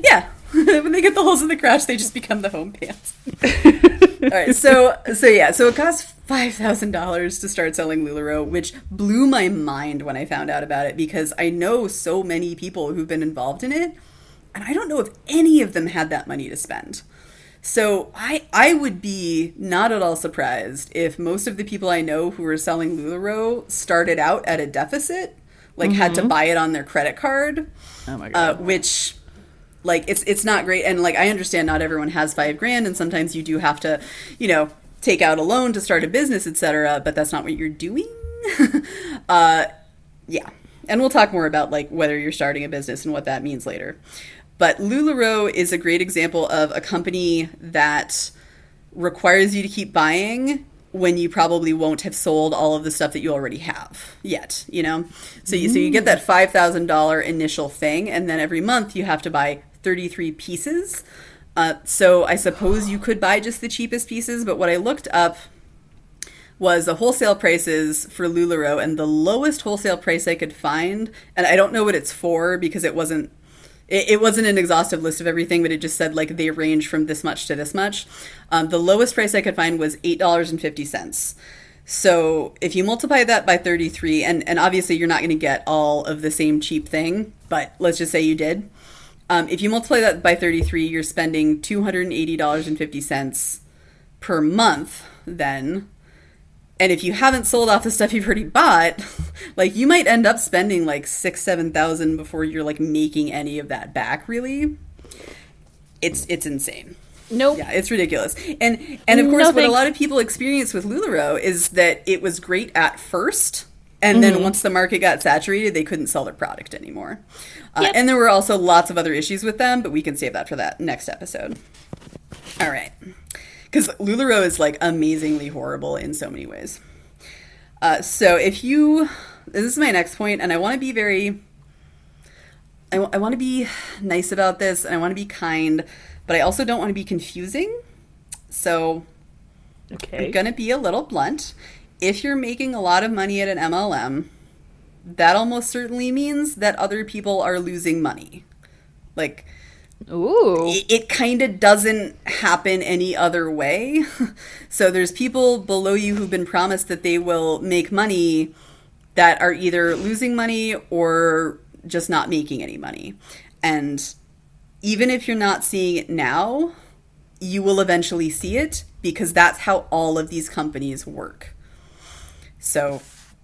S1: Yeah, when they get the holes in the crotch, they just become the home pants. All right, so so yeah, so it costs five thousand dollars to start selling Lularoe, which blew my mind when I found out about it because I know so many people who've been involved in it, and I don't know if any of them had that money to spend. So I I would be not at all surprised if most of the people I know who are selling Lularoe started out at a deficit, like had to buy it on their credit card,
S2: oh my
S1: uh, which like it's it's not great. And like i understand not everyone has five grand and sometimes you do have to you know take out a loan to start a business etc but that's not what you're doing. Uh yeah. And we'll talk more about like whether you're starting a business and what that means later but lularoe is a great example of a company that requires you to keep buying when you probably won't have sold all of the stuff that you already have yet you know? So you so you get that $5000 initial thing and then every month you have to buy 33 pieces. Uh, so i suppose you could buy just the cheapest pieces but what i looked up was the wholesale prices for LuLaRoe, and the lowest wholesale price I could find, and I don't know what it's for because it wasn't it, it wasn't an exhaustive list of everything, but it just said like they range from this much to this much. Um, the lowest price I could find was eight dollars and fifty cents. So if you multiply that by 33, and, and obviously you're not going to get all of the same cheap thing, but let's just say you did. Um, if you multiply that by 33, you're spending $280.50 per month then. And if you haven't sold off the stuff you've already bought, like you might end up spending like six, seven thousand before you're like making any of that back. Really, it's it's insane.
S2: nope.
S1: Yeah, it's ridiculous. And and of course, what a lot of people experience with Lularoe is that it was great at first, and then once the market got saturated, they couldn't sell their product anymore. Uh,
S2: Yep.
S1: And there were also lots of other issues with them, but we can save that for that next episode. All right, because Lularoe is like amazingly horrible in so many ways. Uh, so if you, this is my next point, and I want to be very I, want to be nice about this and I want to be kind, but I also don't want to be confusing. So
S2: Okay.
S1: I'm going to be a little blunt. If you're making a lot of money at an MLM, that almost certainly means that other people are losing money. Like,
S2: Ooh.
S1: it, it kind of doesn't happen any other way. so there's people below you who've been promised that they will make money that are either losing money or just not making any money. And even if you're not seeing it now, you will eventually see it because that's how all of these companies work. So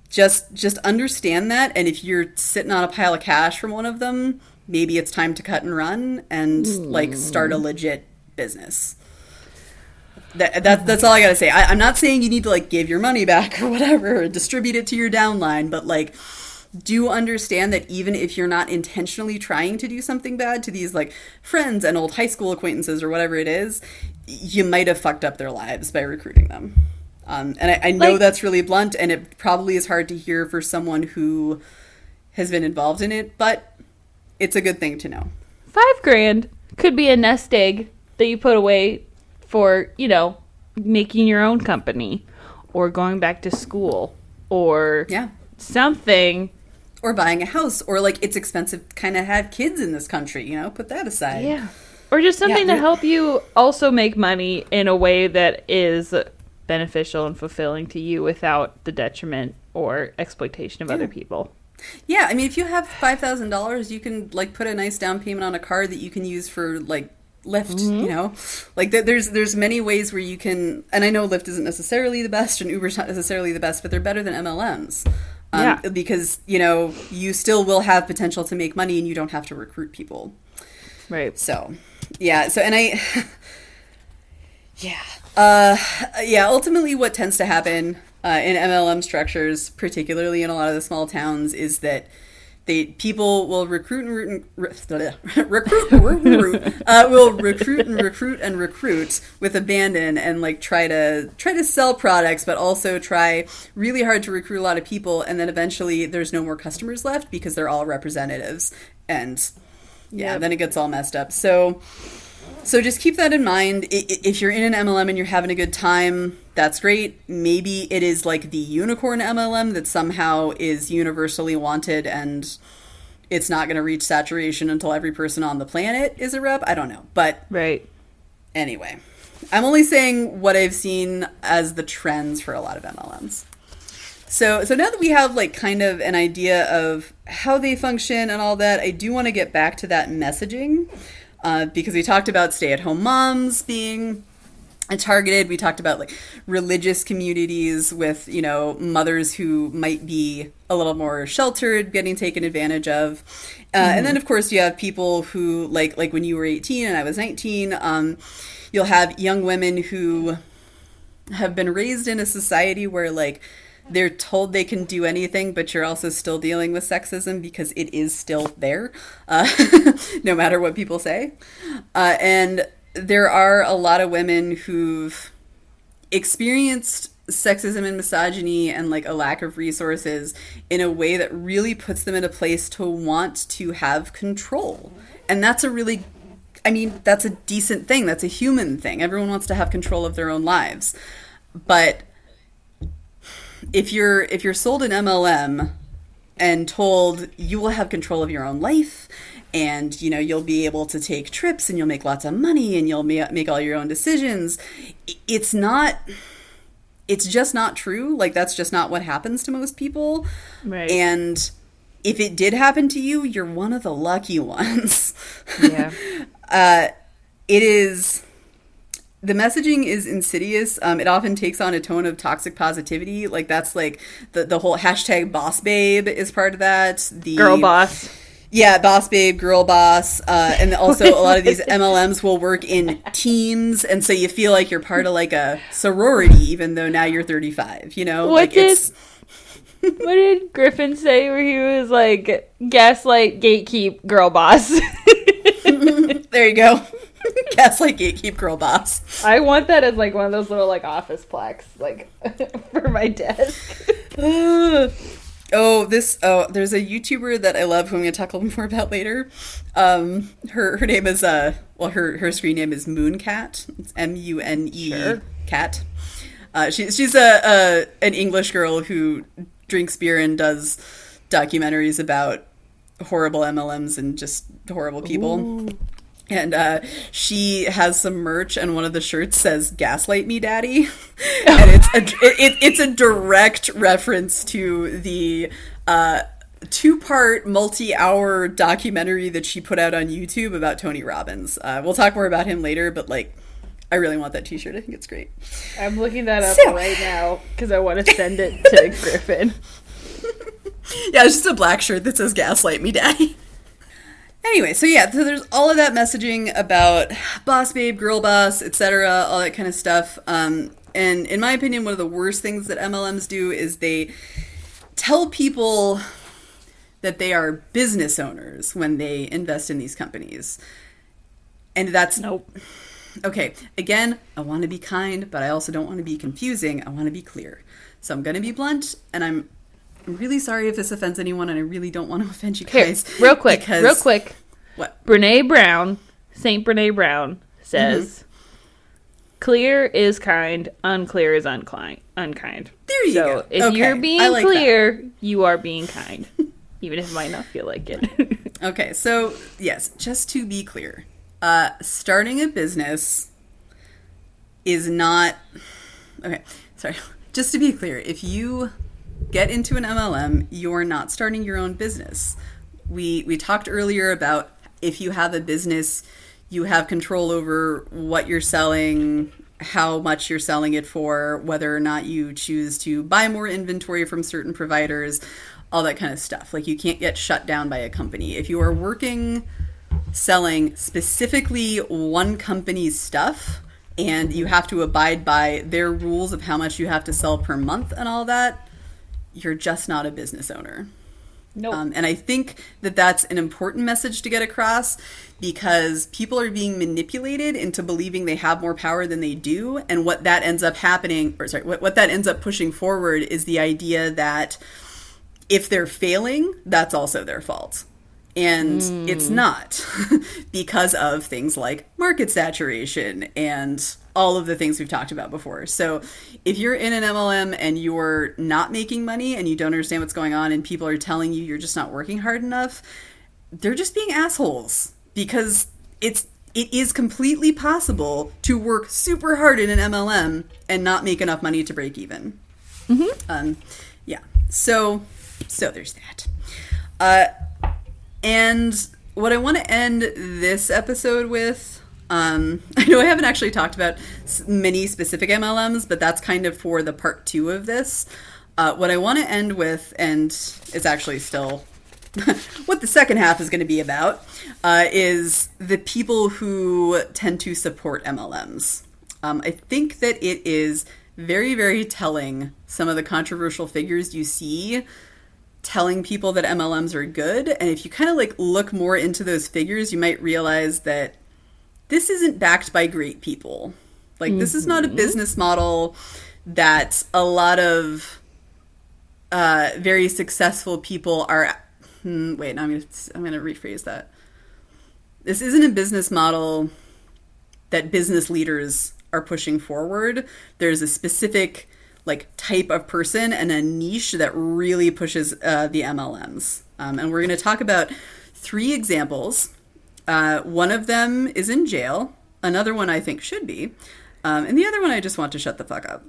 S1: just just understand that and if you're sitting on a pile of cash from one of them, maybe it's time to cut and run and like start a legit business. That, that, that's all I gotta say. I, I'm not saying you need to like give your money back or whatever, or distribute it to your downline, but like do understand that even if you're not intentionally trying to do something bad to these like friends and old high school acquaintances or whatever it is, you might have fucked up their lives by recruiting them. Um, and I, I know
S2: Like-
S1: that's really blunt, and it probably is hard to hear for someone who has been involved in it, but it's a good thing to know.
S2: Five grand could be a nest egg that you put away for, you know, making your own company or going back to school or
S1: Yeah.
S2: something.
S1: Or buying a house, or like it's expensive to kind of have kids in this country, you know, put that aside.
S2: Yeah. Or just something
S1: Yeah,
S2: to help you also make money in a way that is beneficial and fulfilling to you without the detriment or exploitation of other people.
S1: Yeah, I mean, if you have five thousand dollars, you can like put a nice down payment on a car that you can use for like Lyft. You know, like there- there's there's many ways where you can. And I know Lyft isn't necessarily the best, and Uber's not necessarily the best, but they're better than MLMs. Um,
S2: Yeah.
S1: because you know you still will have potential to make money, and you don't have to recruit people.
S2: Right.
S1: So, yeah. So, and I, yeah, uh, yeah. Ultimately, what tends to happen uh, in MLM structures, particularly in a lot of the small towns, is that they people will recruit and root and, re- recruit, root, uh, will recruit and recruit and recruit with abandon and like try to try to sell products, but also try really hard to recruit a lot of people, and then eventually there's no more customers left because they're all representatives and yeah,
S2: Yep.
S1: then it gets all messed up. So, so just keep that in mind. If you're in an MLM and you're having a good time, that's great. Maybe it is like the unicorn MLM that somehow is universally wanted and it's not going to reach saturation until every person on the planet is a rep. I don't know, but
S2: Right.
S1: anyway, I'm only saying what I've seen as the trends for a lot of MLMs. So, so now that we have like kind of an idea of how they function and all that, I do want to get back to that messaging uh, because we talked about stay-at-home moms being targeted. We talked about like religious communities with you know mothers who might be a little more sheltered, getting taken advantage of, uh, and then of course you have people who like like when you were 18 and I was 19. Um, you'll have young women who have been raised in a society where like they're told they can do anything, but you're also still dealing with sexism because it is still there, uh, no matter what people say. Uh, and there are a lot of women who've experienced sexism and misogyny and like a lack of resources in a way that really puts them in a place to want to have control. And that's a really I mean, that's a decent thing. That's a human thing. Everyone wants to have control of their own lives. But if you're if you're sold an MLM and told you will have control of your own life and you know you'll be able to take trips and you'll make lots of money and you'll ma- make all your own decisions it's not it's just not true like that's just not what happens to most people
S2: Right.
S1: and if it did happen to you you're one of the lucky ones
S2: Yeah.
S1: uh, it is the messaging is insidious. Um, it often takes on a tone of toxic positivity. Like that's like the the whole hashtag boss babe is part of that. The
S2: Girl boss.
S1: Yeah, boss babe, girl boss, uh, and also a lot of these MLMs will work in teams, and so you feel like you're part of like a sorority, even though now you're 35. You know,
S2: What
S1: like
S2: did-
S1: it's
S2: What did Griffin say where he was like gaslight gatekeep girl boss?
S1: there you go. Gaslight gatekeep girl boss.
S2: I want that as like one of those little like office plaques like for my desk.
S1: oh, this oh, there's a YouTuber that I love who I'm gonna talk a little more about later. Um, her her name is uh, well, her her screen name is Munecat. It's M U N E cat. Uh, she, she's a, a an English girl who drinks beer and does documentaries about horrible MLMs and just horrible people. And uh, she has some merch, and one of the shirts says "Gaslight Me, Daddy," and it's a it, it's a direct reference to the uh, two part multi hour documentary that she put out on YouTube about Tony Robbins. Uh, we'll talk more about him later, but like, I really want that T shirt. I think it's great.
S2: I'm looking that up
S1: So-
S2: right now because I want to send it to Griffin.
S1: Yeah, it's just a black shirt that says "Gaslight Me, Daddy." Anyway, so yeah, so there's all of that messaging about boss babe, girl boss, etc., all that kind of stuff. Um, and in my opinion, one of the worst things that MLMs do is they tell people that they are business owners when they invest in these companies. And that's
S2: Nope.
S1: Okay, again, I want to be kind, but I also don't want to be confusing. I want to be clear. So I'm going to be blunt, and I'm really sorry if this offends anyone, and I really don't want to offend you
S2: Here,
S1: guys.
S2: real quick,
S1: because-
S2: real quick.
S1: What?
S2: Brene Brown, Saint Brene Brown says, "Clear is kind, unclear is unkind." Unkind.
S1: There you
S2: so
S1: go.
S2: if
S1: Okay,
S2: you're being
S1: like that.
S2: clear, you are being kind, even if it might not feel like it.
S1: Okay, so yes, just to be clear, uh, starting a business is not. Okay, sorry. Just to be clear, if you get into an MLM, you're not starting your own business. We we talked earlier about if you have a business, you have control over what you're selling, how much you're selling it for, whether or not you choose to buy more inventory from certain providers, all that kind of stuff. Like you can't get shut down by a company. If you are working selling specifically one company's stuff and you have to abide by their rules of how much you have to sell per month and all that, you're just not a business owner.
S2: nope.
S1: Um, and I think that that's an important message to get across because people are being manipulated into believing they have more power than they do. And what that ends up happening, or sorry, what, what that ends up pushing forward is the idea that if they're failing, that's also their fault. And it's not because of things like market saturation and all of the things we've talked about before. So if you're in an MLM and you're not making money and you don't understand what's going on and people are telling you you're just not working hard enough, they're just being assholes because it's it is completely possible to work super hard in an MLM and not make enough money to break even. Um, yeah. So so there's that. Uh, and what I want to end this episode with, um, I know I haven't actually talked about many specific MLMs, but that's kind of for the part two of this. Uh, what I want to end with, and it's actually still what the second half is going to be about, uh, is the people who tend to support MLMs. Um, I think that it is very, very telling some of the controversial figures you see telling people that MLMs are good. And if you kind of like look more into those figures, you might realize that this isn't backed by great people. Like this is not a business model that a lot of uh, very successful people are. Hmm, wait, no, I'm gonna I'm gonna rephrase that. This isn't a business model that business leaders are pushing forward. There's a specific like type of person and a niche that really pushes uh, the MLMs. Um, and we're going to talk about three examples. Uh, one of them is in jail. Another one I think should be. Um, and the other one I just want to shut the fuck up.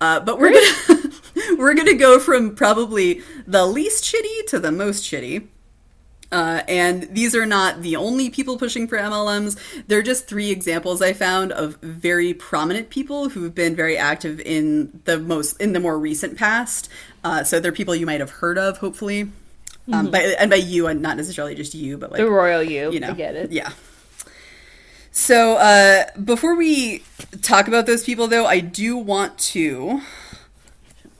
S1: Uh, but we're gonna we're gonna go from probably the least shitty to the most shitty. Uh, and these are not the only people pushing for MLMs. They're just three examples I found of very prominent people who've been very active in the most in the more recent past. Uh, so they're people you might have heard of, hopefully. Um, by, and by you, and not necessarily just you, but like
S2: The royal you.
S1: you know,
S2: I get it.
S1: Yeah. So uh, before we talk about those people, though, I do want to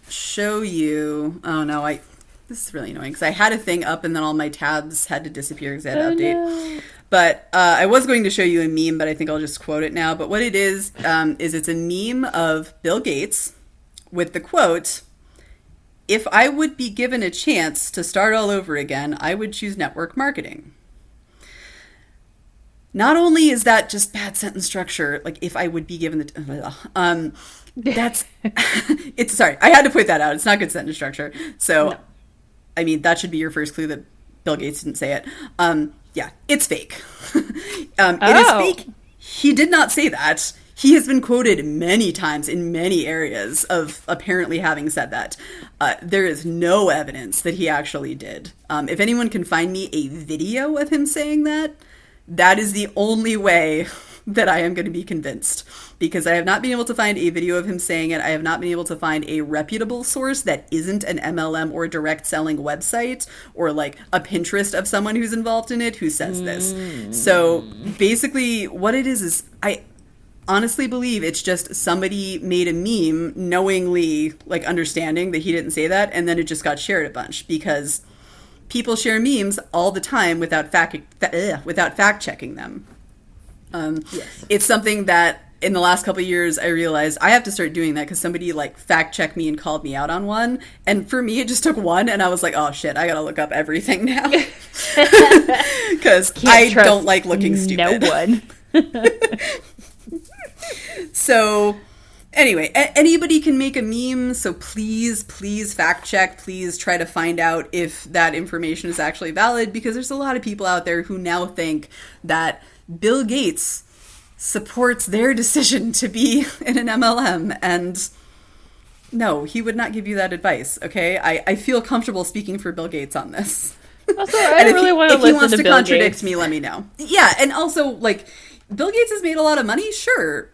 S1: show you. Oh no, I. This is really annoying because I had a thing up and then all my tabs had to disappear because I had to
S2: Oh,
S1: update.
S2: no.
S1: But uh, I was going to show you a meme, but I think I'll just quote it now. But what it is um, is it's a meme of Bill Gates with the quote. If I would be given a chance to start all over again, I would choose network marketing. Not only is that just bad sentence structure like if i would be given the um that's it's sorry i had to point that out it's not good sentence structure. So i mean that should be your first clue that bill gates didn't say it. Um yeah it's fake. Um it is
S2: Oh.
S1: fake. He did not say that he has been quoted many times in many areas of apparently having said that. Uh, there is no evidence that he actually did. Um, if anyone can find me a video of him saying that, that is the only way that I am going to be convinced. Because I have not been able to find a video of him saying it. I have not been able to find a reputable source that isn't an MLM or direct selling website or like a Pinterest of someone who's involved in it who says this. So basically, what it is is I honestly believe it's just somebody made a meme knowingly like understanding that he didn't say that and then it just got shared a bunch because people share memes all the time without fact fa- ugh, without fact checking them. Um, it's something that in the last couple years i realized i have to start doing that because somebody like fact checked me and called me out on one. And for me it just took one and i was like oh shit i gotta look up everything now. Because i don't like looking stupid.
S2: No one.
S1: So, anyway, a- anybody can make a meme, so please, please fact check. Please try to find out if that information is actually valid because there's a lot of people out there who now think that Bill Gates supports their decision to be in an MLM and no, he would not give you that advice, okay? I, I feel comfortable speaking for Bill Gates on this.
S2: Also, I really
S1: he,
S2: want to
S1: if he wants
S2: to
S1: to contradict
S2: Gates.
S1: me, let me know. Yeah, and also like Bill Gates has made a lot of money, sure,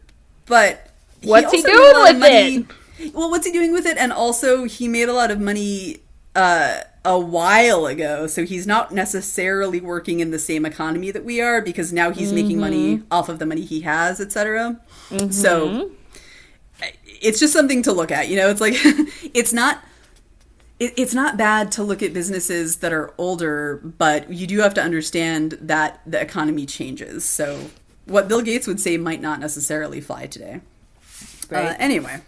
S1: but
S2: What's he doing
S1: made a lot of
S2: with
S1: money- Well, what's he doing with it? And also, he made a lot of money uh, a while ago, so he's not necessarily working in the same economy that we are because now he's making money
S2: Mm-hmm.
S1: off of the money he has, etc. So it's just something to look at. You know, it's like it's not it's not bad to look at businesses that are older, but you do have to understand that the economy changes. So what Bill Gates would say might not necessarily fly today.
S2: Right.
S1: Uh, anyway,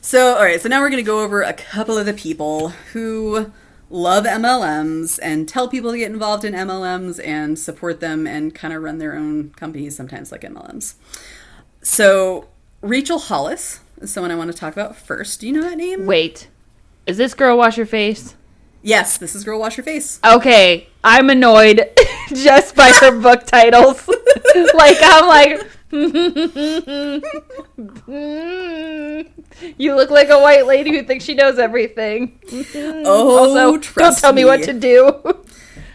S1: so all right, so now we're going to go over a couple of the people who love MLMs and tell people to get involved in MLMs and support them and kind of run their own companies sometimes like MLMs. So Rachel Hollis is someone I want to talk about first. Do you know that name?
S2: Wait, is this girl wash your face?
S1: Yes, this is Girl Wash Your Face.
S2: Okay, I'm annoyed just by her book titles. like I'm like. you look like a white lady who thinks she knows everything.
S1: Oh,
S2: also, don't tell me.
S1: me.
S2: what to do.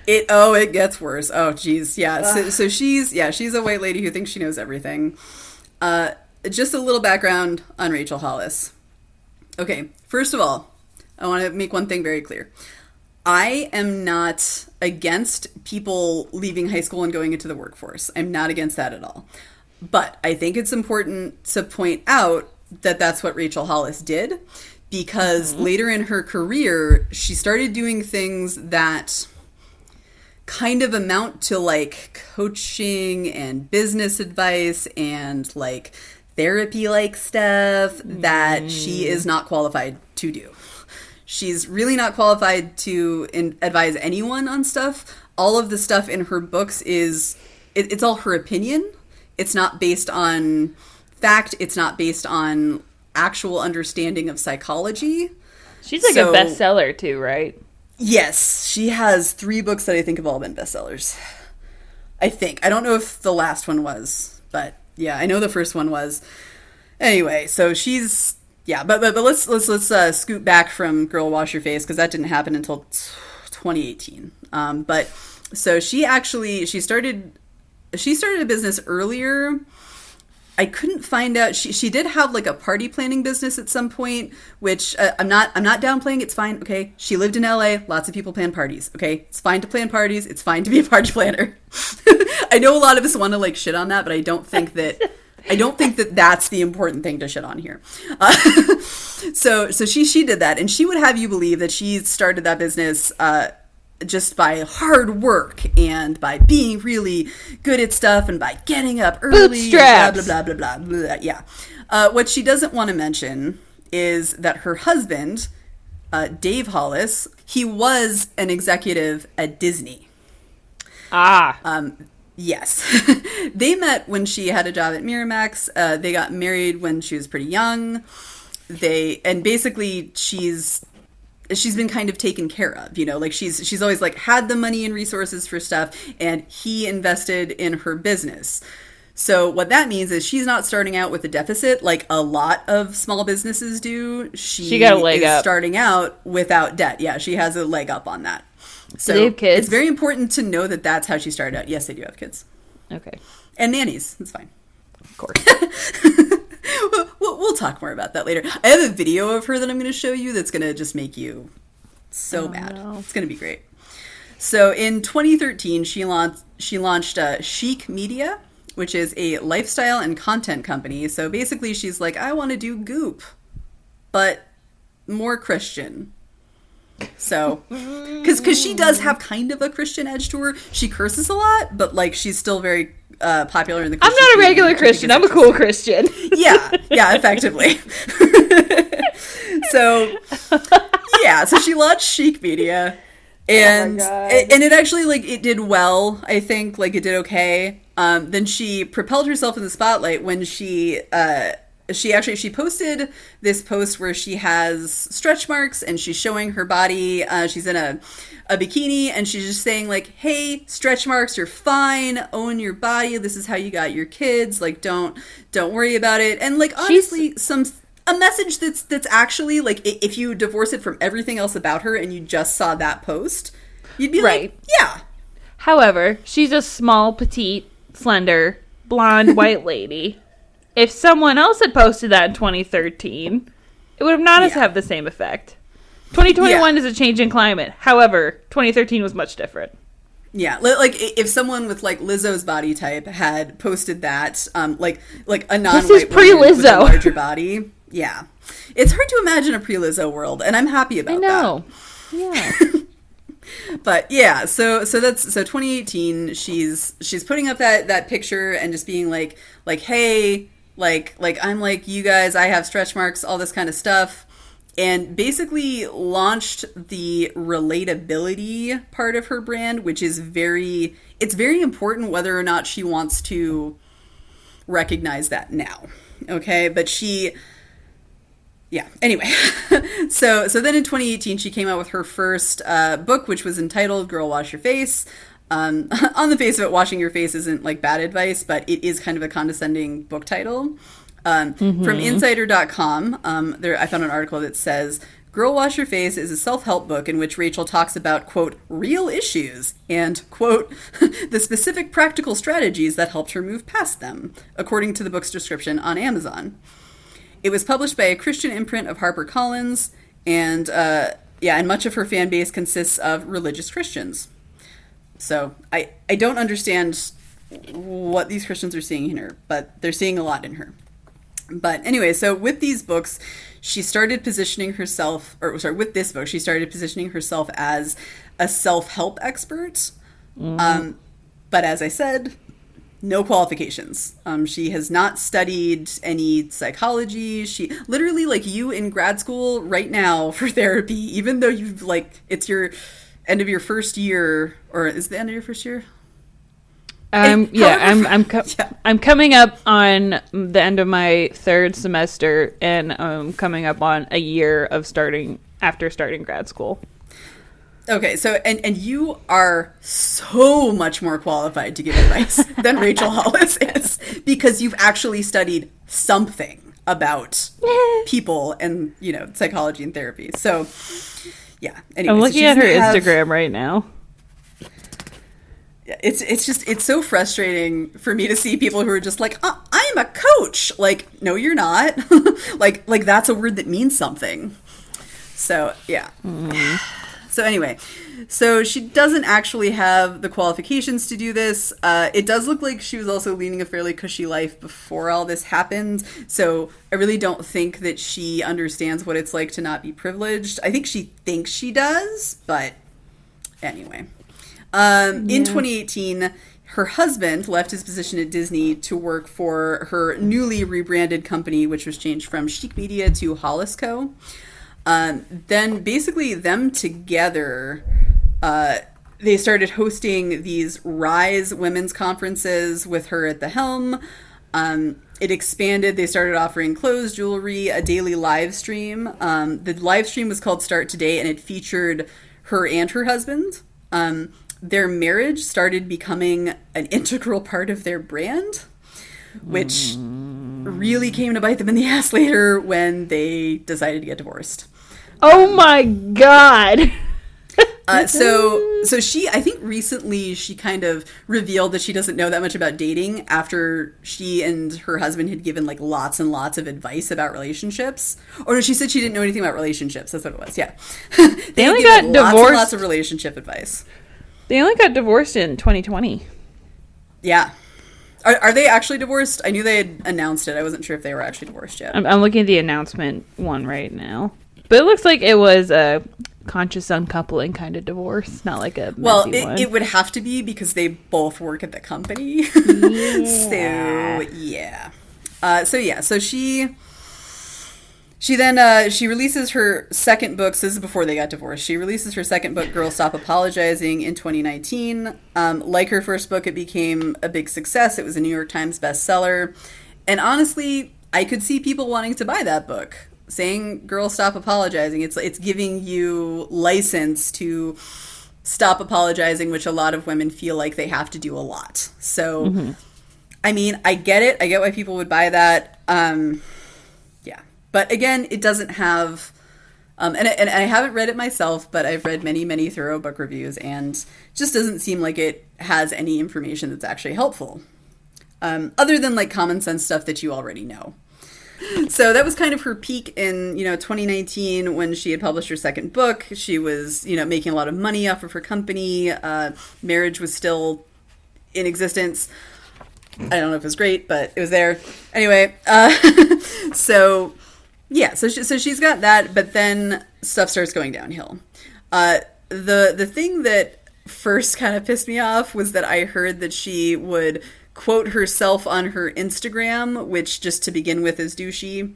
S1: It oh, it gets worse. Oh, geez, yeah. So, so she's yeah, she's a white lady who thinks she knows everything. Uh, just a little background on Rachel Hollis. Okay, first of all, I want to make one thing very clear. I am not against people leaving high school and going into the workforce. I'm not against that at all. But I think it's important to point out that that's what Rachel Hollis did because mm-hmm. later in her career, she started doing things that kind of amount to like coaching and business advice and like therapy like stuff that she is mm. not qualified to do. She's really not qualified to in- advise anyone on stuff. All of the stuff in her books is it, it's all her opinion. It's not based on fact. It's not based on actual understanding of psychology.
S2: She's like
S1: So-
S2: a bestseller too, right?
S1: Yes, she has three books that I think have all been bestsellers. I think. I don't know if the last one was, but yeah, I know the first one was. Anyway, so she's yeah, but but, but let's let's let's uh, scoot back from Girl Wash Your Face because that didn't happen until t- 2018. Um, but so she actually she started she started a business earlier. I couldn't find out. She she did have like a party planning business at some point, which uh, I'm not I'm not downplaying. It's fine. Okay, she lived in LA. Lots of people plan parties. Okay, it's fine to plan parties. It's fine to be a party planner. I know a lot of us want to like shit on that, but I don't think that I don't think that that's the important thing to shit on here. Uh, so so she she did that, and she would have you believe that she started that business. Uh, just by hard work and by being really good at stuff and by getting up early, blah blah blah blah blah. blah. Yeah. Uh, what she doesn't want to mention is that her husband, uh, Dave Hollis, he was an executive at Disney.
S2: Ah,
S1: Um, yes. they met when she had a job at Miramax. Uh, they got married when she was pretty young. They and basically she's she's been kind of taken care of, you know, like she's she's always like had the money and resources for stuff and he invested in her business. So what that means is she's not starting out with a deficit like a lot of small businesses do. She,
S2: She got a leg
S1: is
S2: up.
S1: starting out without debt. Yeah, she has a leg up on that. So
S2: they have kids?
S1: it's very important to know that that's how she started out. Yes, they do have kids
S2: okay,
S1: and nannies. It's fine.
S2: of course.
S1: We'll, we'll talk more about that later. I have a video of her that I'm going to show you that's going to just make you so mad.
S2: no.
S1: It's going to be great. So in 2013, she launched she launched uh, Chic Media, which is a lifestyle and content company. So basically, she's like, I want to do Goop, but more Christian. So, because because she does have kind of a Christian edge to her. She curses a lot, but like she's still very uh, popular in the.
S2: I'm not a regular
S1: which I think
S2: Christian. I'm a cool Christian.
S1: yeah, yeah, effectively. so, yeah, so she launched Chic Media, and
S2: Oh God.
S1: and it actually like it did well. I think like it did okay. Um, then she propelled herself in the spotlight when she uh, she actually she posted this post where she has stretch marks and she's showing her body. Uh, she's in a a bikini and she's just saying like, "Hey, stretch marks are fine. Own your body. This is how you got your kids. Like, don't don't worry about it." And like honestly, some a message that's that's actually like if you divorce it from everything else about her and you just saw that post, you'd be
S2: Right.
S1: like, "Yeah,
S2: However, she's a small, petite, slender, blonde, white lady. If someone else had posted that in 2013, it would have not
S1: Yeah.
S2: have the same effect. 2021
S1: Yeah.
S2: is a change in climate. However, 2013 was much different.
S1: Yeah, like if someone with like Lizzo's body type had posted that, um, like like a non-white
S2: is
S1: woman with a
S2: pre-Lizzo.
S1: larger body, yeah, it's hard to imagine a pre-Lizzo world, and I'm happy about
S2: I know. Yeah.
S1: But yeah, so so that's so 2018. She's she's putting up that that picture and just being like like hey like like I'm like you guys. I have stretch marks, all this kind of stuff. and basically launched the relatability part of her brand, which is very it's very important whether or not she wants to recognize that now. Okay, but she yeah anyway so so then in 2018 she came out with her first uh, book which was entitled girl wash your face um, on the face of it washing your face isn't like bad advice but it is kind of a condescending book title um, mm-hmm. from insider.com um, there i found an article that says Girl Wash Your Face is a self help book in which Rachel talks about, quote, real issues and, quote, the specific practical strategies that helped her move past them, according to the book's description on Amazon. It was published by a Christian imprint of HarperCollins, and uh, yeah, and much of her fan base consists of religious Christians. So I I don't understand what these Christians are seeing in her, but they're seeing a lot in her. But anyway, so with these books, she started positioning herself, or sorry, with this book, she started positioning herself as a self help expert. Mm. Um, but as I said, no qualifications. Um, she has not studied any psychology. She literally, like you in grad school right now for therapy, even though you've like it's your end of your first year, or is the end of your first year?
S2: Um, yeah, I'm I'm co- yeah. I'm coming up on the end of my third semester, and um, coming up on a year of starting after starting grad school.
S1: Okay, so and and you are so much more qualified to give advice than Rachel Hollis is because you've actually studied something about people and you know psychology and therapy. So yeah,
S2: anyway, I'm looking so at her have, Instagram right now.
S1: It's it's just it's so frustrating for me to see people who are just like oh, I'm a coach. Like no, you're not. like like that's a word that means something. So yeah. Mm. So anyway, so she doesn't actually have the qualifications to do this. Uh, it does look like she was also leading a fairly cushy life before all this happened. So I really don't think that she understands what it's like to not be privileged. I think she thinks she does, but anyway. Um, yeah. In 2018, her husband left his position at Disney to work for her newly rebranded company, which was changed from Chic Media to Hollis Co. Um, then basically them together, uh, they started hosting these Rise women's conferences with her at the helm. Um, it expanded. They started offering clothes, jewelry, a daily live stream. Um, the live stream was called Start Today, and it featured her and her husband. Um, their marriage started becoming an integral part of their brand, which really came to bite them in the ass later when they decided to get divorced.
S2: Oh my god.
S1: Uh, so so she I think recently she kind of revealed that she doesn't know that much about dating after she and her husband had given like lots and lots of advice about relationships. Or no, she said she didn't know anything about relationships. That's what it was. Yeah.
S2: they, they only got lots divorced.
S1: And lots of relationship advice.
S2: They only got divorced in 2020.
S1: Yeah. Are, are, they actually divorced? I knew they had announced it. I wasn't sure if they were actually divorced yet.
S2: I'm, I'm looking at the announcement one right now. But it looks like it was a conscious uncoupling kind of divorce, not like a
S1: well. It, it, would have to be because they both work at the company. Yeah. so yeah, uh, so yeah, so she she then uh, she releases her second book. So this is before they got divorced. She releases her second book, "Girl Stop Apologizing," in 2019. Um, like her first book, it became a big success. It was a New York Times bestseller, and honestly, I could see people wanting to buy that book saying girl stop apologizing. It's it's giving you license to stop apologizing which a lot of women feel like they have to do a lot. So mm-hmm. i mean i get it. I get why people would buy that. Um yeah. But again it doesn't have um, and, and I haven't read it myself, but I've read many, many thorough book reviews, and just doesn't seem like it has any information that's actually helpful, um, other than like common sense stuff that you already know so that was kind of her peak in you know 2019 when she had published her second book. She was you know making a lot of money off of her company. Uh, marriage was still in existence. I don't know if it was great but it was there. Anyway uh, so yeah so, she, so she's got that but then stuff starts going downhill. Uh, the the thing that first kind of pissed me off was that i heard that she would quote herself on her Instagram, which just to begin with is douchey.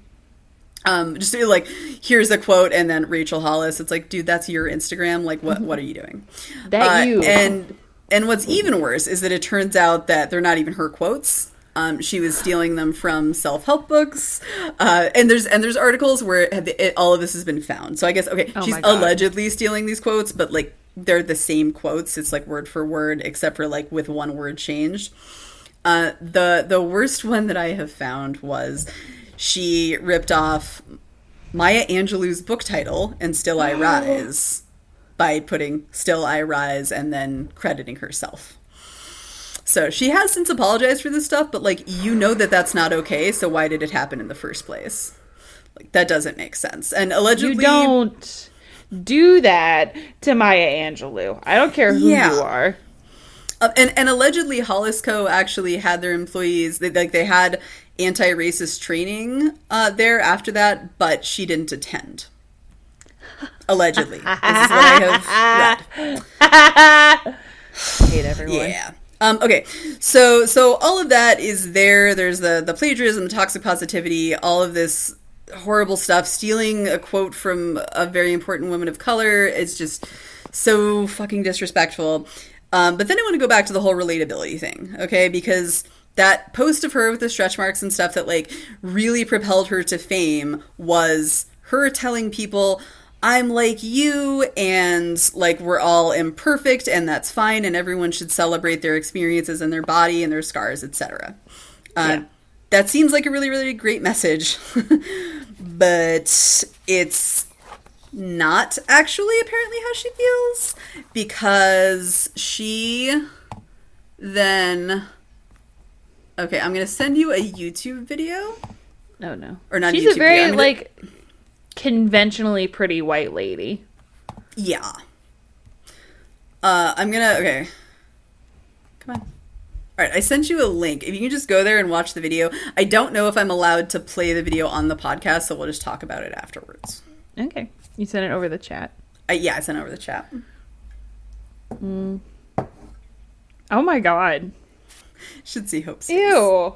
S1: Um, just to be like, here's a quote, and then Rachel Hollis. It's like, dude, that's your Instagram. Like, what what are you doing?
S2: That
S1: Uh,
S2: you.
S1: and and what's even worse is that it turns out that they're not even her quotes. Um, she was stealing them from self-help books, uh, and there's and there's articles where it, it, all of this has been found. So I guess okay,
S2: Oh
S1: she's allegedly stealing these quotes, but like they're the same quotes. It's like word for word, except for like with one word changed. Uh, the the worst one that I have found was she ripped off Maya Angelou's book title and "Still I Rise" by putting "Still I Rise" and then crediting herself. So she has since apologized for this stuff, but like you know that that's not okay. So why did it happen in the first place? Like that doesn't make sense. And allegedly,
S2: you don't do that to Maya Angelou. I don't care who
S1: Yeah.
S2: you are.
S1: Uh, and and allegedly Hollisco actually had their employees they, like they had anti-racist training uh, there after that, but she didn't attend. Allegedly, this is what I have read.
S2: hate everyone.
S1: Yeah. Um, okay, so so all of that is there. There's the the plagiarism, the toxic positivity, all of this horrible stuff. Stealing a quote from a very important woman of color is just so fucking disrespectful. Um, but then I want to go back to the whole relatability thing, okay? Because that post of her with the stretch marks and stuff that like really propelled her to fame was her telling people I'm like you and like we're all imperfect and that's fine and everyone should celebrate their experiences and their body and their scars, etc. Uh,
S2: Yeah.
S1: That seems like a really, really great message, but it's not actually apparently how she feels because she then. Okay, I'm gonna send you a YouTube video.
S2: oh no.
S1: Or not
S2: She's
S1: YouTube
S2: a very
S1: gonna-
S2: like conventionally pretty white lady.
S1: Yeah. Uh, I'm gonna. Okay. Come on. All right, I sent you a link. If you can just go there and watch the video. I don't know if I'm allowed to play the video on the podcast, so we'll just talk about it afterwards.
S2: Okay. You sent it over the chat.
S1: Uh, yeah, I sent over the chat.
S2: Oh my god.
S1: Should see Hope's.
S2: Ew.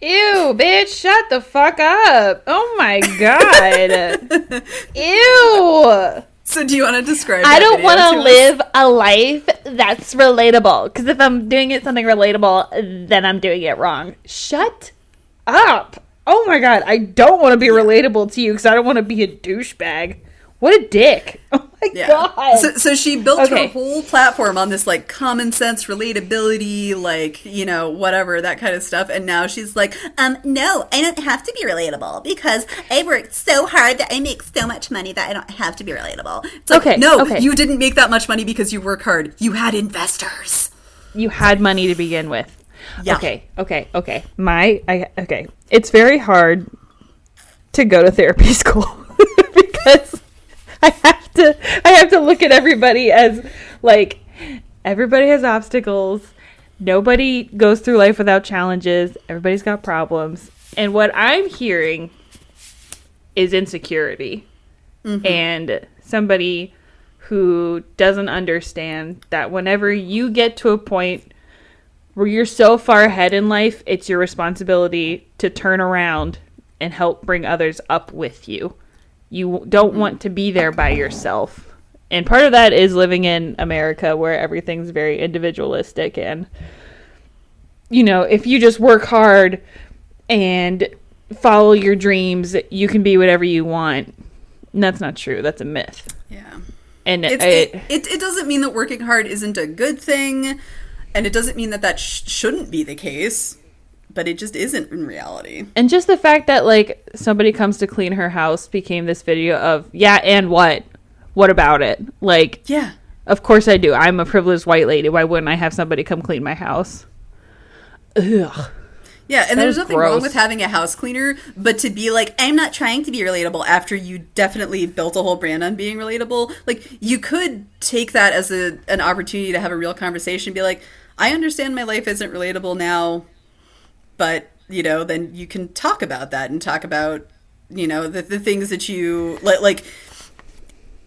S2: Ew, bitch, shut the fuck up. Oh my god. Ew.
S1: So, do you want to describe?
S2: I don't want to
S1: to
S2: live a life that's relatable. Because if I'm doing it something relatable, then I'm doing it wrong. Shut up. Oh my god, I don't want to be relatable to you because I don't want to be a douchebag. What a dick. Oh my
S1: Yeah.
S2: god.
S1: So, so she built
S2: Okay.
S1: her whole platform on this like common sense relatability, like, you know, whatever, that kind of stuff. And now she's like, um, no, I don't have to be relatable because I worked so hard that I make so much money that I don't have to be relatable. It's like,
S2: Okay,
S1: no,
S2: okay.
S1: you didn't make that much money because you work hard. You had investors.
S2: you had money to begin with.
S1: Yeah.
S2: Okay, okay, okay. My I okay. It's very hard to go to therapy school because I have to I have to look at everybody as like everybody has obstacles. Nobody goes through life without challenges. Everybody's got problems. And what I'm hearing is insecurity. Mm-hmm. And somebody who doesn't understand that whenever you get to a point where you're so far ahead in life, it's your responsibility to turn around and help bring others up with you. You don't want to be there by yourself. And part of that is living in America where everything's very individualistic and you know, if you just work hard and follow your dreams, you can be whatever you want. And that's not true. That's a myth.
S1: Yeah.
S2: And
S1: It's,
S2: it,
S1: it, it, it doesn't mean that working hard isn't a good thing, and it doesn't mean that that sh- shouldn't be the case, but it just isn't in reality.
S2: And just the fact that like somebody comes to clean her house became this video of yeah, and what? What about it? Like,
S1: Yeah.
S2: of course I do. I'm a privileged white lady. Why wouldn't I have somebody come clean my house? Ugh.
S1: Yeah, and
S2: That
S1: there's nothing wrong with having a house cleaner, but to be like, I'm not trying to be relatable after you definitely built a whole brand on being relatable, like you could take that as a an opportunity to have a real conversation, be like, I understand my life isn't relatable now, but you know, then you can talk about that and talk about, you know, the, the things that you like like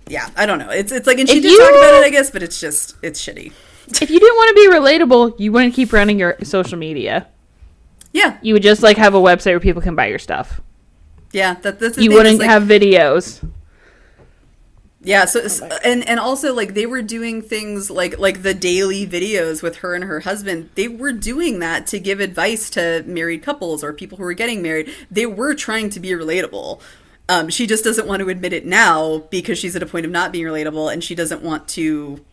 S1: yeah, I don't know. It's it's like and she
S2: If
S1: did
S2: you-
S1: talk about it, I guess, but it's just it's shitty.
S2: If you didn't want to be relatable, you wouldn't keep running your social media.
S1: Yeah.
S2: You would just like have a website where people can buy your stuff.
S1: Yeah, that, that's the
S2: You wouldn't
S1: like-
S2: have videos.
S1: Yeah, so so- and and also like they were doing things like like the daily videos with her and her husband. They were doing that to give advice to married couples or people who were getting married. They were trying to be relatable. Um, she just doesn't want to admit it now because she's at a point of not being relatable, and she doesn't want to.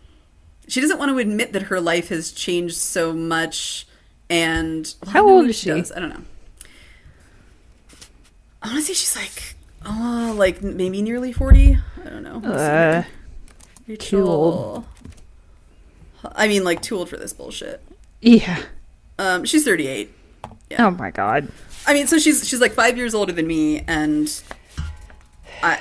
S1: She doesn't want to admit that her life has changed so much. And well,
S2: How old is she?
S1: does. I don't know. I want to say she's like, oh, like maybe nearly forty. I don't know.
S2: Uh, too old.
S1: I mean, like too old for this bullshit.
S2: yeah.
S1: Um, she's 38.
S2: Oh my god.
S1: I mean, so she's she's like five years older than me, and I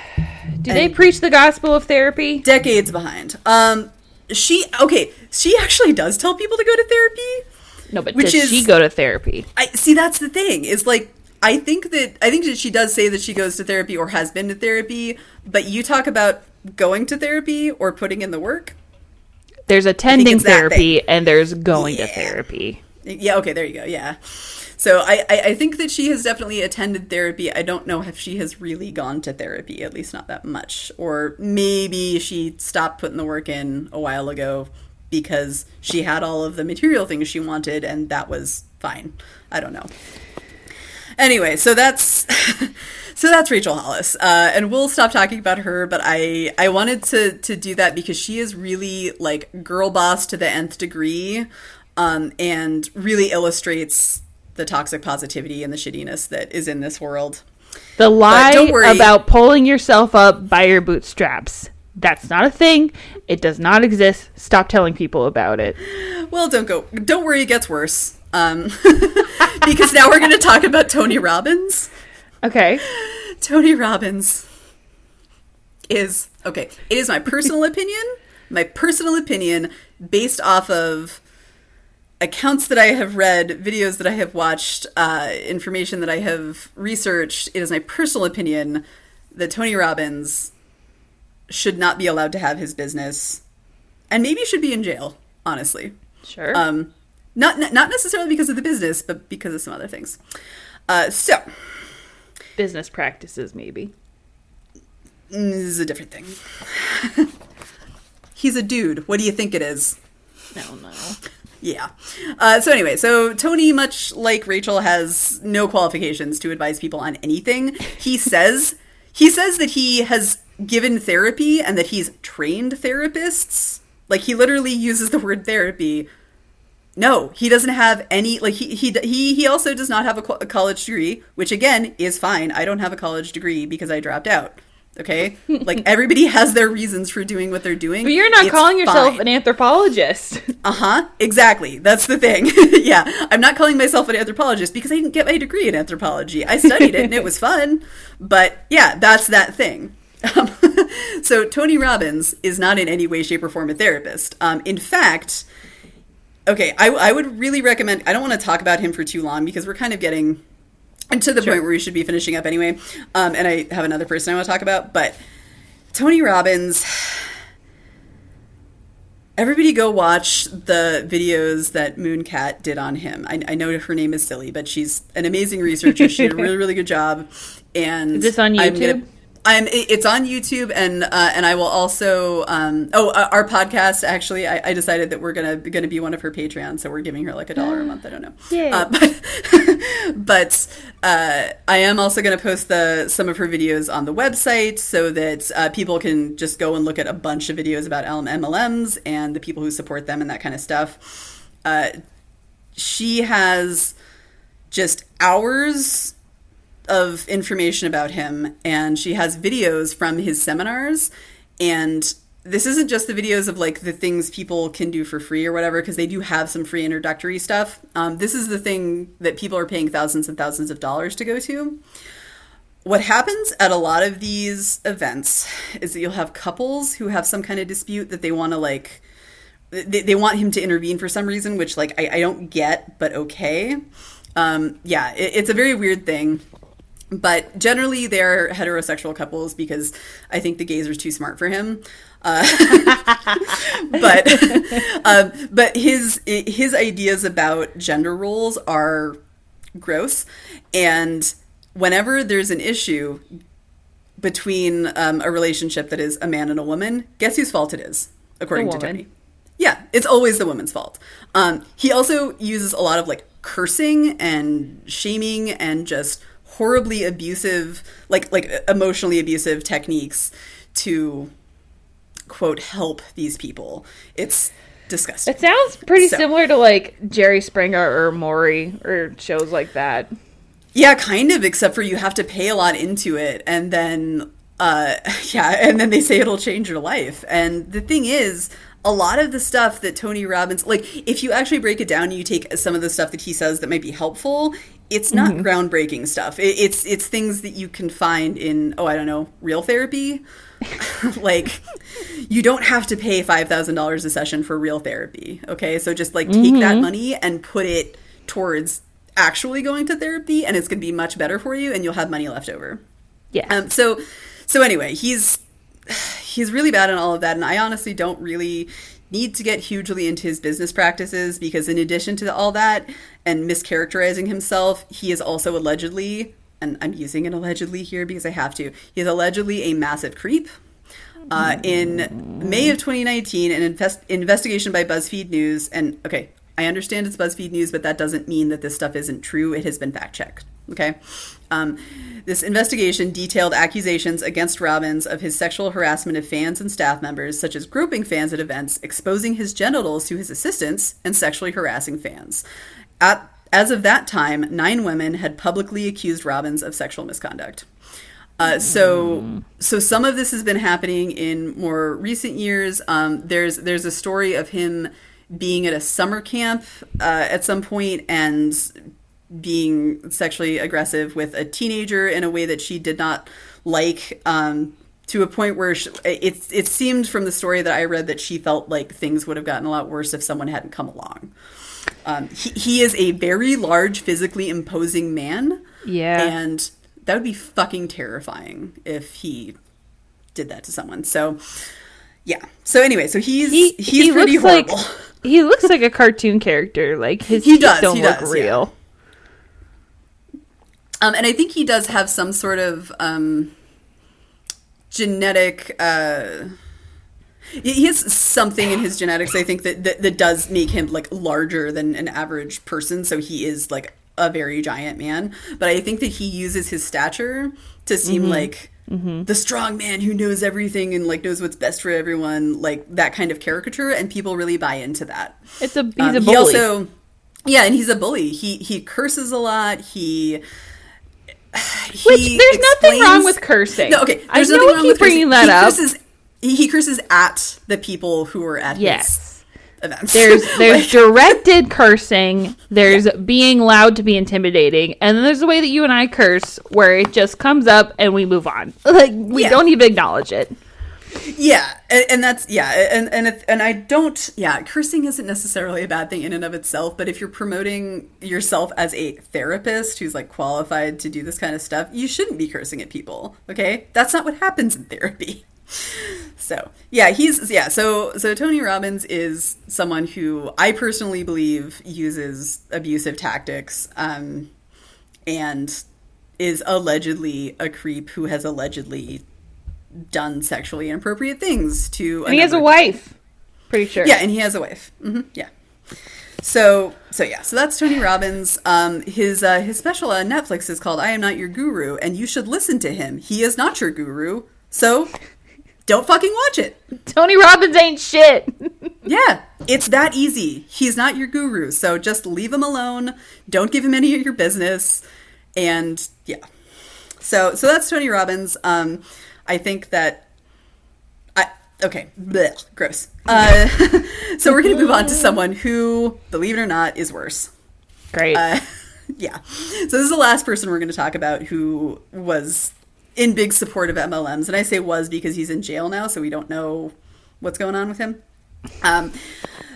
S2: Do they preach the gospel of therapy?
S1: decades behind. Um, she okay. She actually does tell people to go to therapy.
S2: No, but
S1: Which
S2: does
S1: is-
S2: she go to therapy?
S1: I see. That's the thing. Is like I think that I think that she does say that she goes to therapy or has been to therapy. But you talk about going to therapy or putting in the work.
S2: There's attending therapy and there's going to therapy.
S1: Yeah, okay, there you go. Yeah. So I, I, I think that she has definitely attended therapy. I don't know if she has really gone to therapy, at least not that much. Or maybe she stopped putting the work in a while ago because she had all of the material things she wanted and that was fine. I don't know. Anyway, so that's so that's Rachel Hollis, uh, and we'll stop talking about her. But I I wanted to to do that because she is really like girl boss to the nth degree, um, and really illustrates the toxic positivity and the shittiness that is in this world.
S2: The lie about pulling yourself up by your bootstraps. That's not a thing. It does not exist. Stop telling people about it.
S1: Well, don't go. Don't worry, it gets worse. Um, because now we're going to talk about Tony Robbins.
S2: Okay.
S1: Tony Robbins is okay. It is my personal opinion. My personal opinion, based off of accounts that I have read, videos that I have watched, uh, information that I have researched. It is my personal opinion that Tony Robbins should not be allowed to have his business, and maybe should be in jail. Honestly,
S2: Sure.
S1: um, not not necessarily because of the business, but because of some other things. Uh, so
S2: Business practices, maybe.
S1: Mm, This is a different thing. He's a dude. What do you think it is?
S2: I don't know.
S1: Yeah. Uh, so anyway, so Tony, much like Rachel, has no qualifications to advise people on anything. He says he says that he has given therapy and that he's trained therapists. Like he literally uses the word therapy. No, he doesn't have any. Like he he he he also does not have a, co- a college degree, which again is fine. I don't have a college degree because I dropped out. Okay, like everybody has their reasons for doing what they're doing.
S2: But you're not
S1: It's
S2: calling yourself
S1: fine.
S2: an anthropologist.
S1: Uh huh. Exactly. That's the thing. yeah. I'm not calling myself an anthropologist because I didn't get my degree in anthropology. I studied it and it was fun. But yeah, that's that thing. Um, so Tony Robbins is not in any way, shape, or form a therapist. Um, in fact, okay, I, I would really recommend. I don't want to talk about him for too long because we're kind of getting to the
S2: Sure.
S1: point where we should be finishing up anyway. Um, and I have another person I want to talk about, but Tony Robbins Everybody go watch the videos that Munecat did on him. I, I know her name is silly, but she's an amazing researcher. She did a really, really good job. And
S2: Is this on YouTube?
S1: Gonna- it's on YouTube, and uh, and I will also. Um, oh, uh, our podcast actually, I, I decided that we're gonna gonna be one of her Patreons, so we're giving her like a dollar a month. I don't know,
S2: Yay.
S1: uh, but but uh, I am also going to post the some of her videos on the website so that uh, people can just go and look at a bunch of videos about LM MLMs and the people who support them and that kind of stuff. Uh, she has just hours of information about him and she has videos from his seminars. And this isn't just the videos of like the things people can do for free or whatever because they do have some free introductory stuff. Um, this is the thing that people are paying thousands and thousands of dollars to go to. What happens at a lot of these events is that you'll have couples who have some kind of dispute that they want to like they, they want him to intervene for some reason which like i, I don't get but okay. Um, yeah it, it's a very weird thing but generally they're heterosexual couples because I think the gays are too smart for him. Uh, but um, but his his ideas about gender roles are gross, and whenever there's an issue between um, a relationship that is a man and a woman, guess whose fault it is, according to. Tony. Yeah, it's always the woman's fault. Um, he also uses a lot of like cursing and shaming and just horribly abusive, like like emotionally abusive techniques to quote help these people. It's disgusting.
S2: It sounds pretty
S1: So-
S2: similar to like Jerry Springer or Maury or shows like that.
S1: Yeah, kind of, except for you have to pay a lot into it and then uh yeah, and then they say it'll change your life. And the thing is, a lot of the stuff that Tony Robbins like if you actually break it down and you take some of the stuff that he says that might be helpful, it's not groundbreaking stuff. It, it's it's things that you can find in oh, I don't know, real therapy. like you don't have to pay $5,000 a session for real therapy, okay? So just like take that money and put it towards actually going to therapy and it's going to be much better for you and you'll have money left over.
S2: Yeah.
S1: Um, so, so anyway, he's he's really bad in all of that, and I honestly don't really need to get hugely into his business practices because, in addition to all that and mischaracterizing himself, he is also allegedly, and I'm using an allegedly here because I have to. He is allegedly a massive creep. Uh, in May of 2019, an invest- investigation by BuzzFeed News, and okay, I understand it's BuzzFeed News, but that doesn't mean that this stuff isn't true. It has been fact checked. Okay. Um, this investigation detailed accusations against Robbins of his sexual harassment of fans and staff members, such as groping fans at events, exposing his genitals to his assistants, and sexually harassing fans. At, as of that time, nine women had publicly accused Robbins of sexual misconduct. Uh, so, so some of this has been happening in more recent years. Um, there's there's a story of him being at a summer camp uh, at some point and being sexually aggressive with a teenager in a way that she did not like. Um, to a point where she, it it seemed from the story that I read that she felt like things would have gotten a lot worse if someone hadn't come along. Um, he, he is a very large, physically imposing man.
S2: Yeah.
S1: And that would be fucking terrifying if he did that to someone. So, yeah. So anyway, so he's
S2: he,
S1: he's
S2: he
S1: pretty
S2: looks
S1: horrible.
S2: like he looks like a cartoon character. Like his
S1: He does,
S2: don't
S1: he
S2: look
S1: does, yeah. Um, and I think he does have some sort of um, genetic. Uh, he he has something in his genetics, I think, that, that that does make him like larger than an average person. So he is like a very giant man. But I think that he uses his stature to seem
S2: Mm-hmm.
S1: like the strong man who knows everything and like knows what's best for everyone, like that kind of caricature, and people really buy into that.
S2: It's a he's
S1: Um,
S2: a
S1: he
S2: bully.
S1: also, yeah, and he's a bully. He he curses a lot. He.
S2: Which
S1: he
S2: there's nothing wrong with cursing.
S1: No, okay.
S2: I
S1: There's
S2: know
S1: nothing
S2: we
S1: wrong with cursing.
S2: bringing that
S1: he
S2: up.
S1: Curses, he, he curses at the people who are at
S2: Yes.
S1: his events.
S2: There's there's
S1: Like-
S2: directed cursing. There's being loud to be intimidating, and then there's the way that you and I curse, where it just comes up and we move on. Like we
S1: Yeah.
S2: don't even acknowledge it.
S1: Yeah, and, and that's yeah, and and if, and I don't yeah, cursing isn't necessarily a bad thing in and of itself, but if you're promoting yourself as a therapist who's like qualified to do this kind of stuff, you shouldn't be cursing at people. Okay, that's not what happens in therapy. So yeah, he's yeah. So so Tony Robbins is someone who I personally believe uses abusive tactics, um, and is allegedly a creep who has allegedly done sexually inappropriate things to.
S2: And he has a wife. Pretty sure.
S1: Yeah, and he has a wife. hmm yeah. So so yeah, so that's Tony Robbins. Um, his uh, his special on Netflix is called "I Am Not Your Guru," and you should listen to him. He is not your guru, so don't fucking watch it.
S2: Tony Robbins ain't shit.
S1: Yeah, it's that easy. He's not your guru, so just leave him alone. Don't give him any of your business, and yeah. So so that's Tony Robbins. Um, I think that I okay, blech, gross. Uh, so we're gonna move on to someone who, believe it or not, is worse.
S2: Great.
S1: Uh, yeah. So this is the last person we're going to talk about who was in big support of MLMs, and I say was because he's in jail now, so we don't know what's going on with him. Um,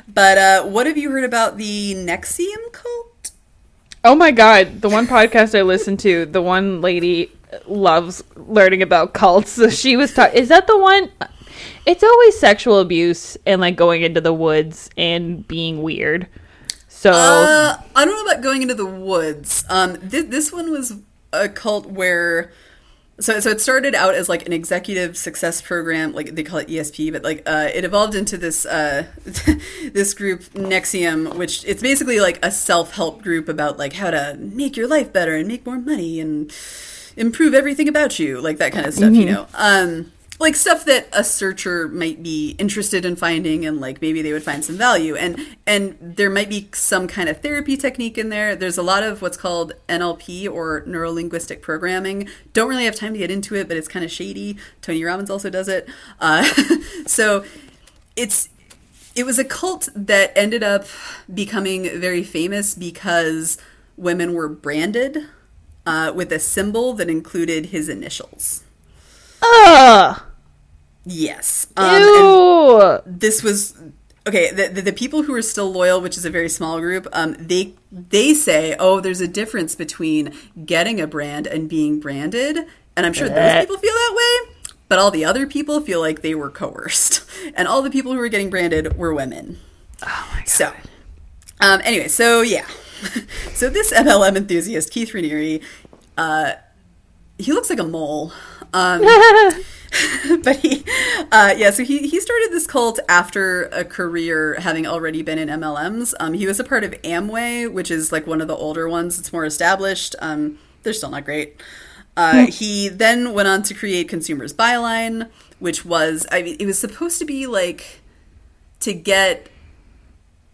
S1: but uh, what have you heard about the NXIVM cult?
S2: oh my god, the one podcast I listened to, the one lady loves learning about cults. So she was talking. Is that the one? It's always sexual abuse and like going into the woods and being weird. So
S1: Uh, I don't know about going into the woods. Um, th- this one was a cult where so so it started out as like an executive success program like they call it esp but like uh, it evolved into this uh, this group NXIVM which it's basically like a self-help group about like how to make your life better and make more money and improve everything about you like that kind of stuff you know? Um like stuff that a searcher might be interested in finding and like maybe they would find some value. And and there might be some kind of therapy technique in there. There's a lot of what's called nlp or neurolinguistic programming. Don't really have time to get into it but it's kind of shady. Tony robbins also does it. Uh, so it's it was a cult that ended up becoming very famous because women were branded uh, with a symbol that included his initials
S2: Ugh.
S1: Yes. Um,
S2: Ew.
S1: this was okay. The, the the people who are still loyal, which is a very small group, um, they they say, oh, there's a difference between getting a brand and being branded, and I'm sure those people feel that way. But all the other people feel like they were coerced, and all the people who were getting branded were women.
S2: Oh my god.
S1: So, um, anyway, so yeah, so this MLM enthusiast Keith Raniere, uh, he looks like a mole. Um, but he, uh, yeah, so he, he started this cult after a career having already been in MLMs. Um, he was a part of Amway, which is like one of the older ones. It's more established. Um, they're still not great. Uh, he then went on to create Consumers Buyline, which was, I mean, it was supposed to be like to get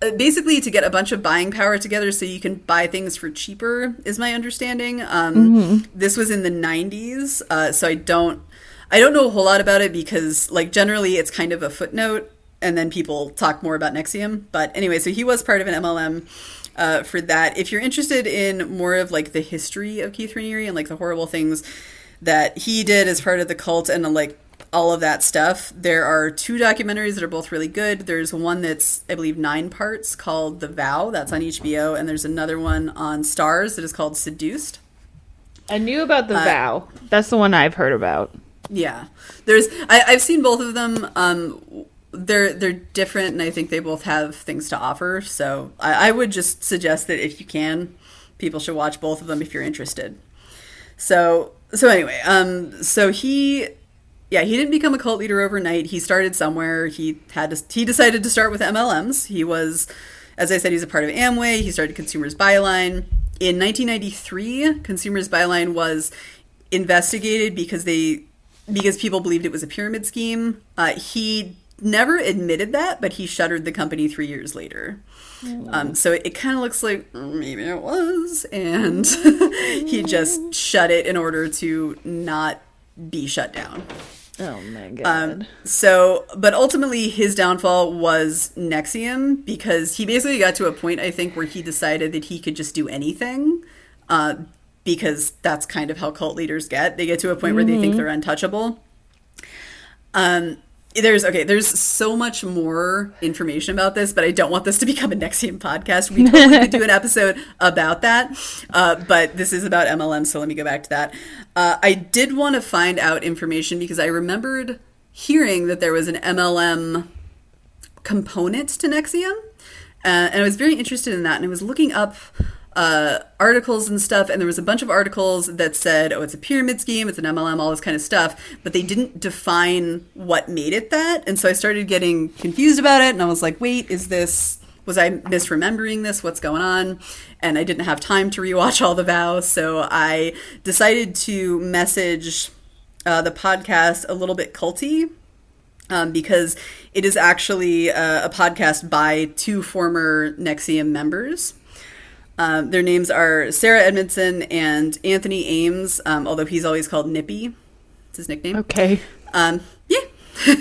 S1: basically to get a bunch of buying power together so you can buy things for cheaper is my understanding. Um, this was in the 90s uh, so i don't i don't know a whole lot about it because like generally it's kind of a footnote and then people talk more about NXIVM. But anyway so he was part of an mlm uh, for that. If you're interested in more of like the history of keith raniere and like the horrible things that he did as part of the cult and like all of that stuff. There are two documentaries that are both really good. There's one that's, I believe, nine parts called The Vow. That's on HBO. And there's another one on Starz that is called Seduced.
S2: I knew about
S1: Uh,
S2: the vow. That's the one I've heard about.
S1: Yeah, there's. I, I've seen both of them. Um, they're they're different, and I think they both have things to offer. So I, I would just suggest that if you can, people should watch both of them if you're interested. So so anyway, um, so he yeah, he didn't become a cult leader overnight. He started somewhere. He had to, he decided to start with MLMs. He was, as I said, he's a part of Amway. He started Consumers Buyline in 1993. Consumers Buyline was investigated because they because people believed it was a pyramid scheme. Uh, he never admitted that, but he shuttered the company three years later. Um, so it, it kind of looks like "Mm, maybe it was, and he just shut it in order to not be shut down.
S2: Oh my god.
S1: Um, so, but ultimately, his downfall was NXIVM because he basically got to a point, I think, where he decided that he could just do anything. Uh, because that's kind of how cult leaders get. They get to a point where they think they're untouchable. Um, there's okay. There's so much more information about this, but I don't want this to become a NXIVM podcast. We totally could do an episode about that, uh, but this is about MLM, so let me go back to that. Uh, I did want to find out information because I remembered hearing that there was an MLM component to NXIVM, uh, and I was very interested in that. And I was looking up uh, articles and stuff, and there was a bunch of articles that said, "Oh, it's a pyramid scheme, it's an MLM, all this kind of stuff," but they didn't define what made it that. And so I started getting confused about it, and I was like, "Wait, is this?" Was I misremembering this? What's going on? And I didn't have time to rewatch all the vows, so I decided to message uh, the podcast a little bit culty um, because it is actually uh, a podcast by two former NXIVM members. Um, their names are Sarah Edmondson and Anthony Ames, um, although he's always called Nippy. It's his nickname.
S2: okay.
S1: Um, yeah.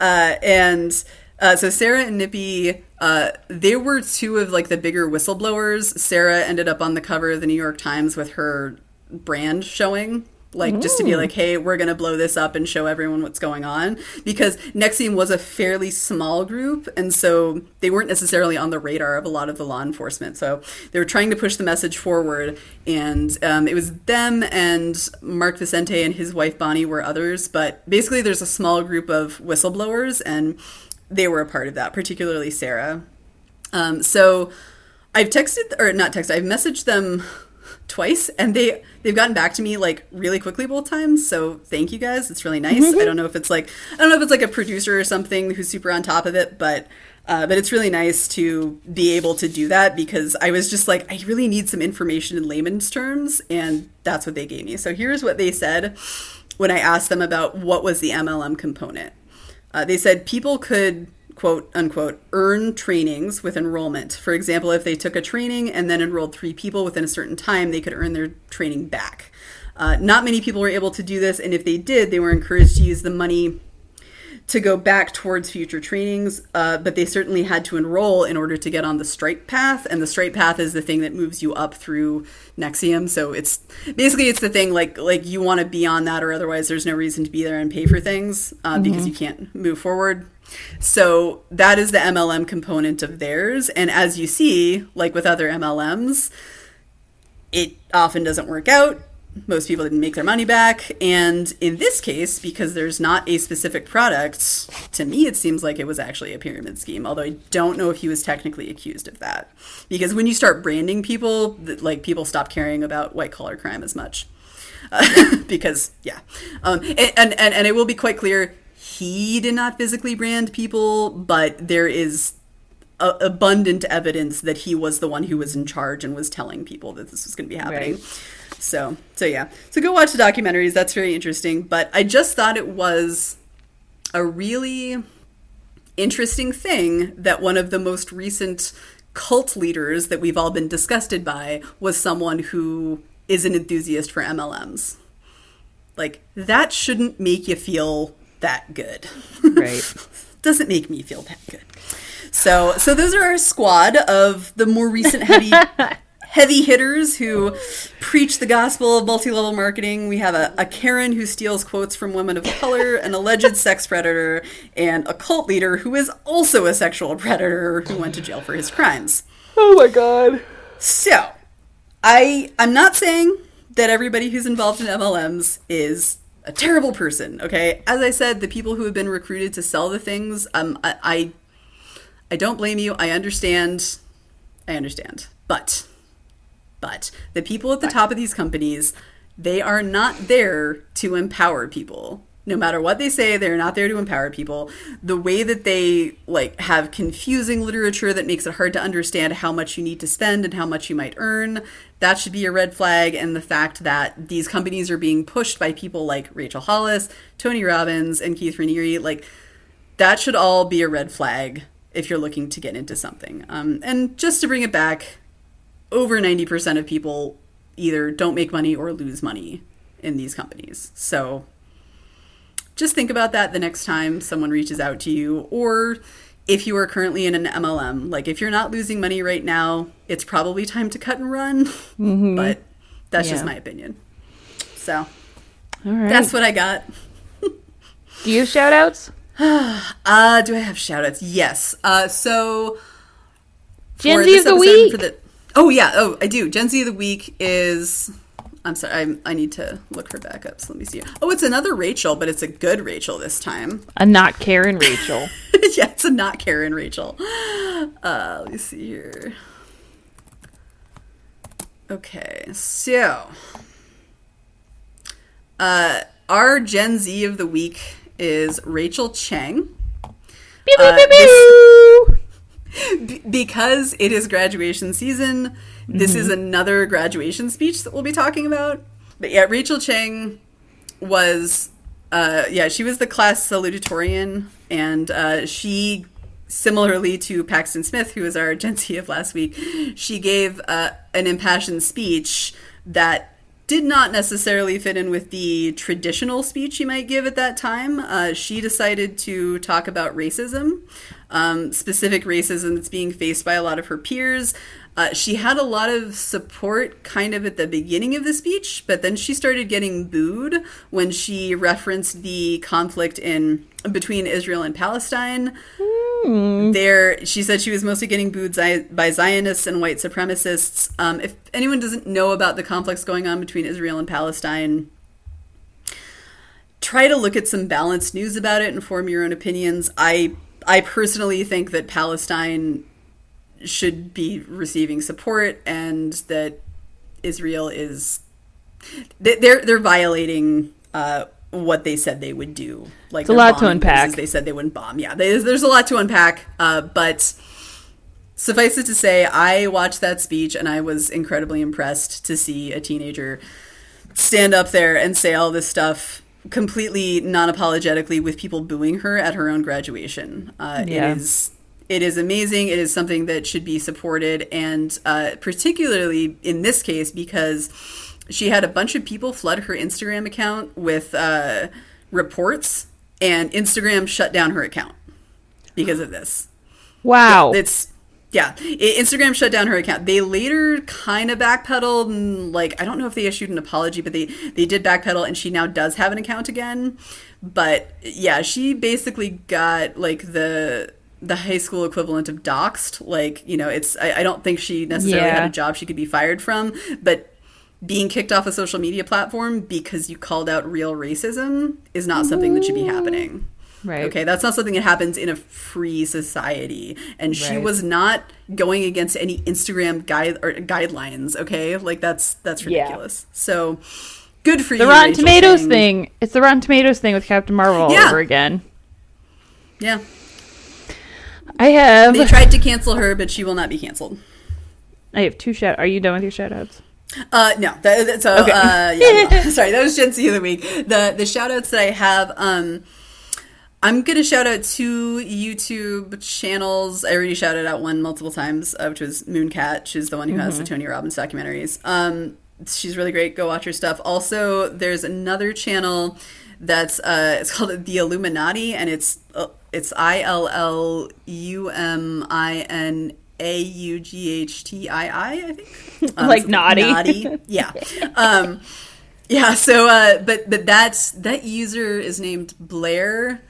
S1: uh, and uh, so Sarah and Nippy, uh, they were two of like the bigger whistleblowers. Sarah ended up on the cover of the New York Times with her brand showing. Like just to be like, hey, we're gonna blow this up and show everyone what's going on because NXIVM was a fairly small group, and so they weren't necessarily on the radar of a lot of the law enforcement. So they were trying to push the message forward, and um, it was them and Mark Vicente and his wife Bonnie were others, but basically there's a small group of whistleblowers, and they were a part of that, particularly Sarah. Um, so I've texted or not texted, I've messaged them twice and they they've gotten back to me like really quickly both times so thank you guys it's really nice i don't know if it's like i don't know if it's like a producer or something who's super on top of it but uh, but it's really nice to be able to do that because I was just like, I really need some information in layman's terms, and that's what they gave me. So here's what they said when I asked them about what was the MLM component. Uh, they said people could quote unquote earn trainings with enrollment. For example, if they took a training and then enrolled three people within a certain time, they could earn their training back. Uh, not many people were able to do this, and if they did, they were encouraged to use the money to go back towards future trainings, uh, but they certainly had to enroll in order to get on the stripe path. And the stripe path is the thing that moves you up through NXIVM. So it's basically it's the thing like like you want to be on that, or otherwise there's no reason to be there and pay for things uh, mm-hmm. because you can't move forward. So that is the MLM component of theirs. And as you see, like with other MLMs, it often doesn't work out most people didn't make their money back. And in this case, because there's not a specific product, to me it seems like it was actually a pyramid scheme. Although I don't know if he was technically accused of that. Because when you start branding people, like people stop caring about white collar crime as much. Uh, because yeah, um, and, and and it will be quite clear he did not physically brand people, but there is abundant evidence that he was the one who was in charge and was telling people that this was going to be happening. Right. So, so yeah. So go watch the documentaries. That's very interesting. But I just thought it was a really interesting thing that one of the most recent cult leaders that we've all been disgusted by was someone who is an enthusiast for MLMs. Like that shouldn't make you feel that good.
S2: Right.
S1: Doesn't make me feel that good. So, so those are our squad of the more recent heavy heavy hitters who preach the gospel of multi-level marketing. We have a, a, Karen who steals quotes from women of color, an alleged sex predator, and a cult leader who is also a sexual predator who went to jail for his crimes.
S2: Oh my god.
S1: So, I I'm not saying that everybody who's involved in MLMs is a terrible person, okay? As I said, the people who have been recruited to sell the things, um I I, I don't blame you. I understand. I understand. But but the people at the top of these companies, they are not there to empower people. No matter what they say, they're not there to empower people. The way that they like have confusing literature that makes it hard to understand how much you need to spend and how much you might earn, that should be a red flag. And the fact that these companies are being pushed by people like Rachel Hollis, Tony Robbins, and Keith Raniere, like that should all be a red flag if you're looking to get into something. Um, and just to bring it back, over 90% of people either don't make money or lose money in these companies. So just think about that the next time someone reaches out to you or if you are currently in an MLM. Like if you're not losing money right now, it's probably time to cut and run. Mm-hmm. But that's yeah. just my opinion. So that's what I got.
S2: do you have shout outs?
S1: uh, do I have shout outs? Yes. Uh, so
S2: Gen Z of the week.
S1: For the, Oh yeah. Oh, I do. Gen Z of the week is. I'm sorry. I, I need to look her back up. So let me see. Oh, it's another Rachel, but it's a good Rachel this time.
S2: A not Karen Rachel.
S1: yeah, it's a not Karen Rachel. Uh, let me see here. Okay, so uh, our Gen Z of the week is Rachel Cheng.
S2: Pew, pew, pew, uh,
S1: this, because it is graduation season, mm-hmm. this is mm-hmm. another graduation speech that we'll be talking about. But yeah, Rachel Cheng was, uh, yeah, she was the class salutatorian, and uh, she, similarly to Paxton Smith, who was our Gen Z of last week, she gave uh, an impassioned speech that did not necessarily fit in with the traditional speech you might give at that time. Uh, she decided to talk about racism um, specific racism that's being faced by a lot of her peers. Uh, she had a lot of support kind of at the beginning of the speech, but then she started getting booed when she referenced the conflict in between Israel and Palestine. Mm. There, she said she was mostly getting booed by Zionists and white supremacists. Um, if anyone doesn't know about the conflicts going on between Israel and Palestine, try to look at some balanced news about it and form your own opinions. I I personally think that Palestine should be receiving support and that Israel is they- they're they're violating uh, what they said they would do. Like
S2: It's a lot to unpack.
S1: They said they wouldn't bomb. Yeah, there's, there's a lot to unpack. Uh, but suffice it to say, I watched that speech and I was incredibly impressed to see a teenager stand up there and say all this stuff completely non-apologetically with people booing her at her own graduation. Uh,
S2: Yeah.
S1: It is it is amazing. It is something that should be supported, and uh, particularly in this case because she had a bunch of people flood her Instagram account with uh, reports, and Instagram shut down her account because of this.
S2: Wow.
S1: It's yeah. Instagram shut down her account. They later kind of backpedaled and like I don't know if they issued an apology, but they they did backpedal and she now does have an account again. But yeah, she basically got like the the high school equivalent of doxed. Like you know, it's I, I don't think she necessarily
S2: Yeah.
S1: had a job she could be fired from, but being kicked off a social media platform because you called out real racism is not something that should be happening.
S2: right.
S1: Okay, that's not something that happens in a free society. And she
S2: Right.
S1: was not going against any Instagram guide or guidelines. Okay, like that's that's
S2: Yeah.
S1: ridiculous. So good for
S2: The
S1: you.
S2: The Rotten
S1: Rachel
S2: Tomatoes
S1: Chang.
S2: thing. It's the Rotten Tomatoes thing with Captain Marvel all
S1: Yeah.
S2: over again.
S1: Yeah,
S2: I have
S1: they tried to cancel her, but she will not be canceled.
S2: I have two shout. Are you done with your shout outs?
S1: Uh, no, that, that- so
S2: Okay.
S1: uh, yeah, no. sorry, that was Gen Z of the week. The the shout outs that I have, um, I'm gonna shout out two YouTube channels. I already shouted out one multiple times, uh, which was Munecat. She's the one who has the Tony Robbins documentaries. Um, she's really great. Go watch her stuff. Also, there's another channel that's uh, it's called the iilluminaughtii, and it's uh, it's I L L U M I N A U G H T I I. I think Um,
S2: Like naughty.
S1: naughty. Yeah. Um, yeah. So, uh, but but that's that user is named Blair.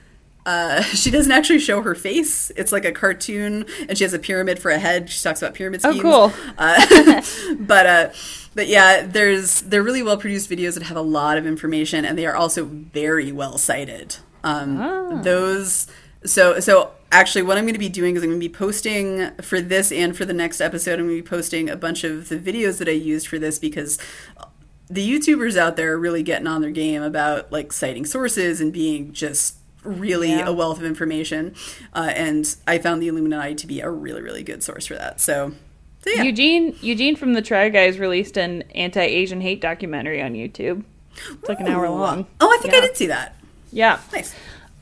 S1: Uh, she doesn't actually show her face. It's like a cartoon, and she has a pyramid for a head. She talks about pyramid
S2: Oh,
S1: schemes.
S2: cool.
S1: Uh, but uh, but yeah, there's they're really well produced videos that have a lot of information, and they are also very well cited. Um,
S2: Ah.
S1: Those so so actually, what I'm going to be doing is I'm going to be posting for this and for the next episode. I'm going to be posting a bunch of the videos that I used for this because the YouTubers out there are really getting on their game about like citing sources and being just really
S2: Yeah.
S1: a wealth of information. Uh, and I found the iilluminaughtii to be a really really good source for that. So. So yeah.
S2: Eugene Eugene from the Try Guys released an anti-Asian hate documentary on YouTube. It's like an hour long.
S1: Oh, I think I did see that.
S2: Yeah.
S1: Nice.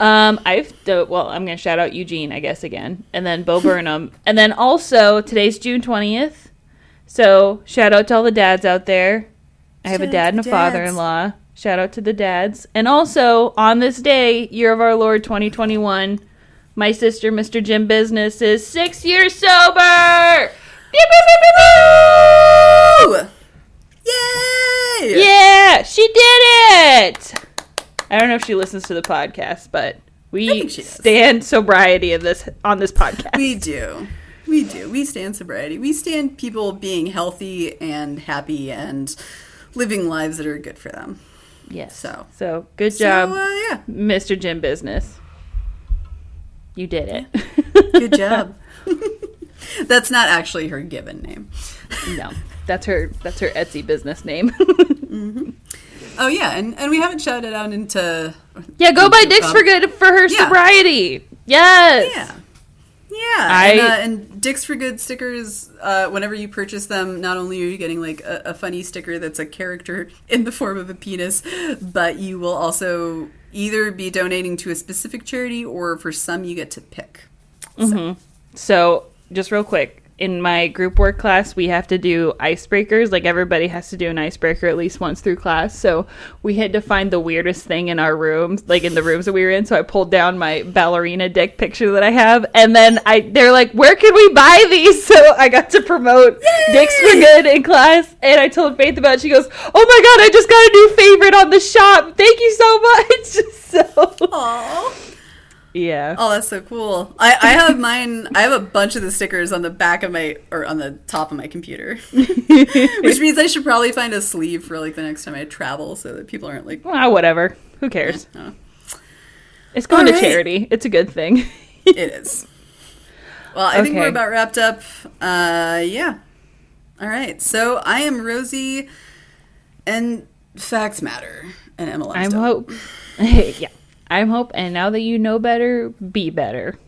S2: Um, I've uh, well, I'm gonna shout out Eugene, I guess again, and then Bo Burnham, and then also today's June twentieth, so shout out to all the dads out there. I have
S1: Shout
S2: a dad and a father-in-law. Shout out to the dads, and also on this day, year of our Lord 2021, my sister, Mr. Jim Business, is six years sober. Pew, pew, pew!
S1: Yay!
S2: Yeah, she did it. I don't know if she listens to the podcast, but we
S1: she does.
S2: stand sobriety in this on this podcast.
S1: We do. We do. We stand sobriety. We stand people being healthy and happy and living lives that are good for them.
S2: yes.
S1: So.
S2: So good
S1: So,
S2: job,
S1: uh, yeah.
S2: Mr. Jim Business. You did it.
S1: Good job. That's not actually her given name.
S2: no, that's her. That's her Etsy business name.
S1: Oh yeah, and, and we haven't shouted out into
S2: yeah, go buy Dicks for good for her
S1: yeah.
S2: sobriety. Yes.
S1: Yeah. Yeah,
S2: I-
S1: and, uh, and Dicks for Good stickers. Uh, whenever you purchase them, not only are you getting like a, a funny sticker that's a character in the form of a penis, but you will also either be donating to a specific charity, or for some, you get to pick.
S2: So, just real quick, in my group work class, we have to do icebreakers. Like everybody has to do an icebreaker at least once through class. So we had to find the weirdest thing in our rooms, like in the rooms that we were in. So I pulled down my ballerina dick picture that I have, and then I they're like, "Where can we buy these?" So I got to promote Dicks for Good in class, and I told Faith about. it. She goes, "Oh my god, I just got a new favorite on the shop. Thank you so much." so
S1: Aww.
S2: Yeah.
S1: Oh, that's so cool. I, I have mine. I have a bunch of the stickers on the back of my or on the top of my computer, which means I should probably find a sleeve for like the next time I travel, so that people aren't like,
S2: Ah, whatever. Who cares?
S1: oh,
S2: It's going to
S1: Alright.
S2: charity. It's a good thing.
S1: it is. Well, I think we're about wrapped up. Uh, yeah. All right. So I am Rosie, and facts matter. And MLMs
S2: I'm hope. yeah, I'm hope. And now that you know better, be better.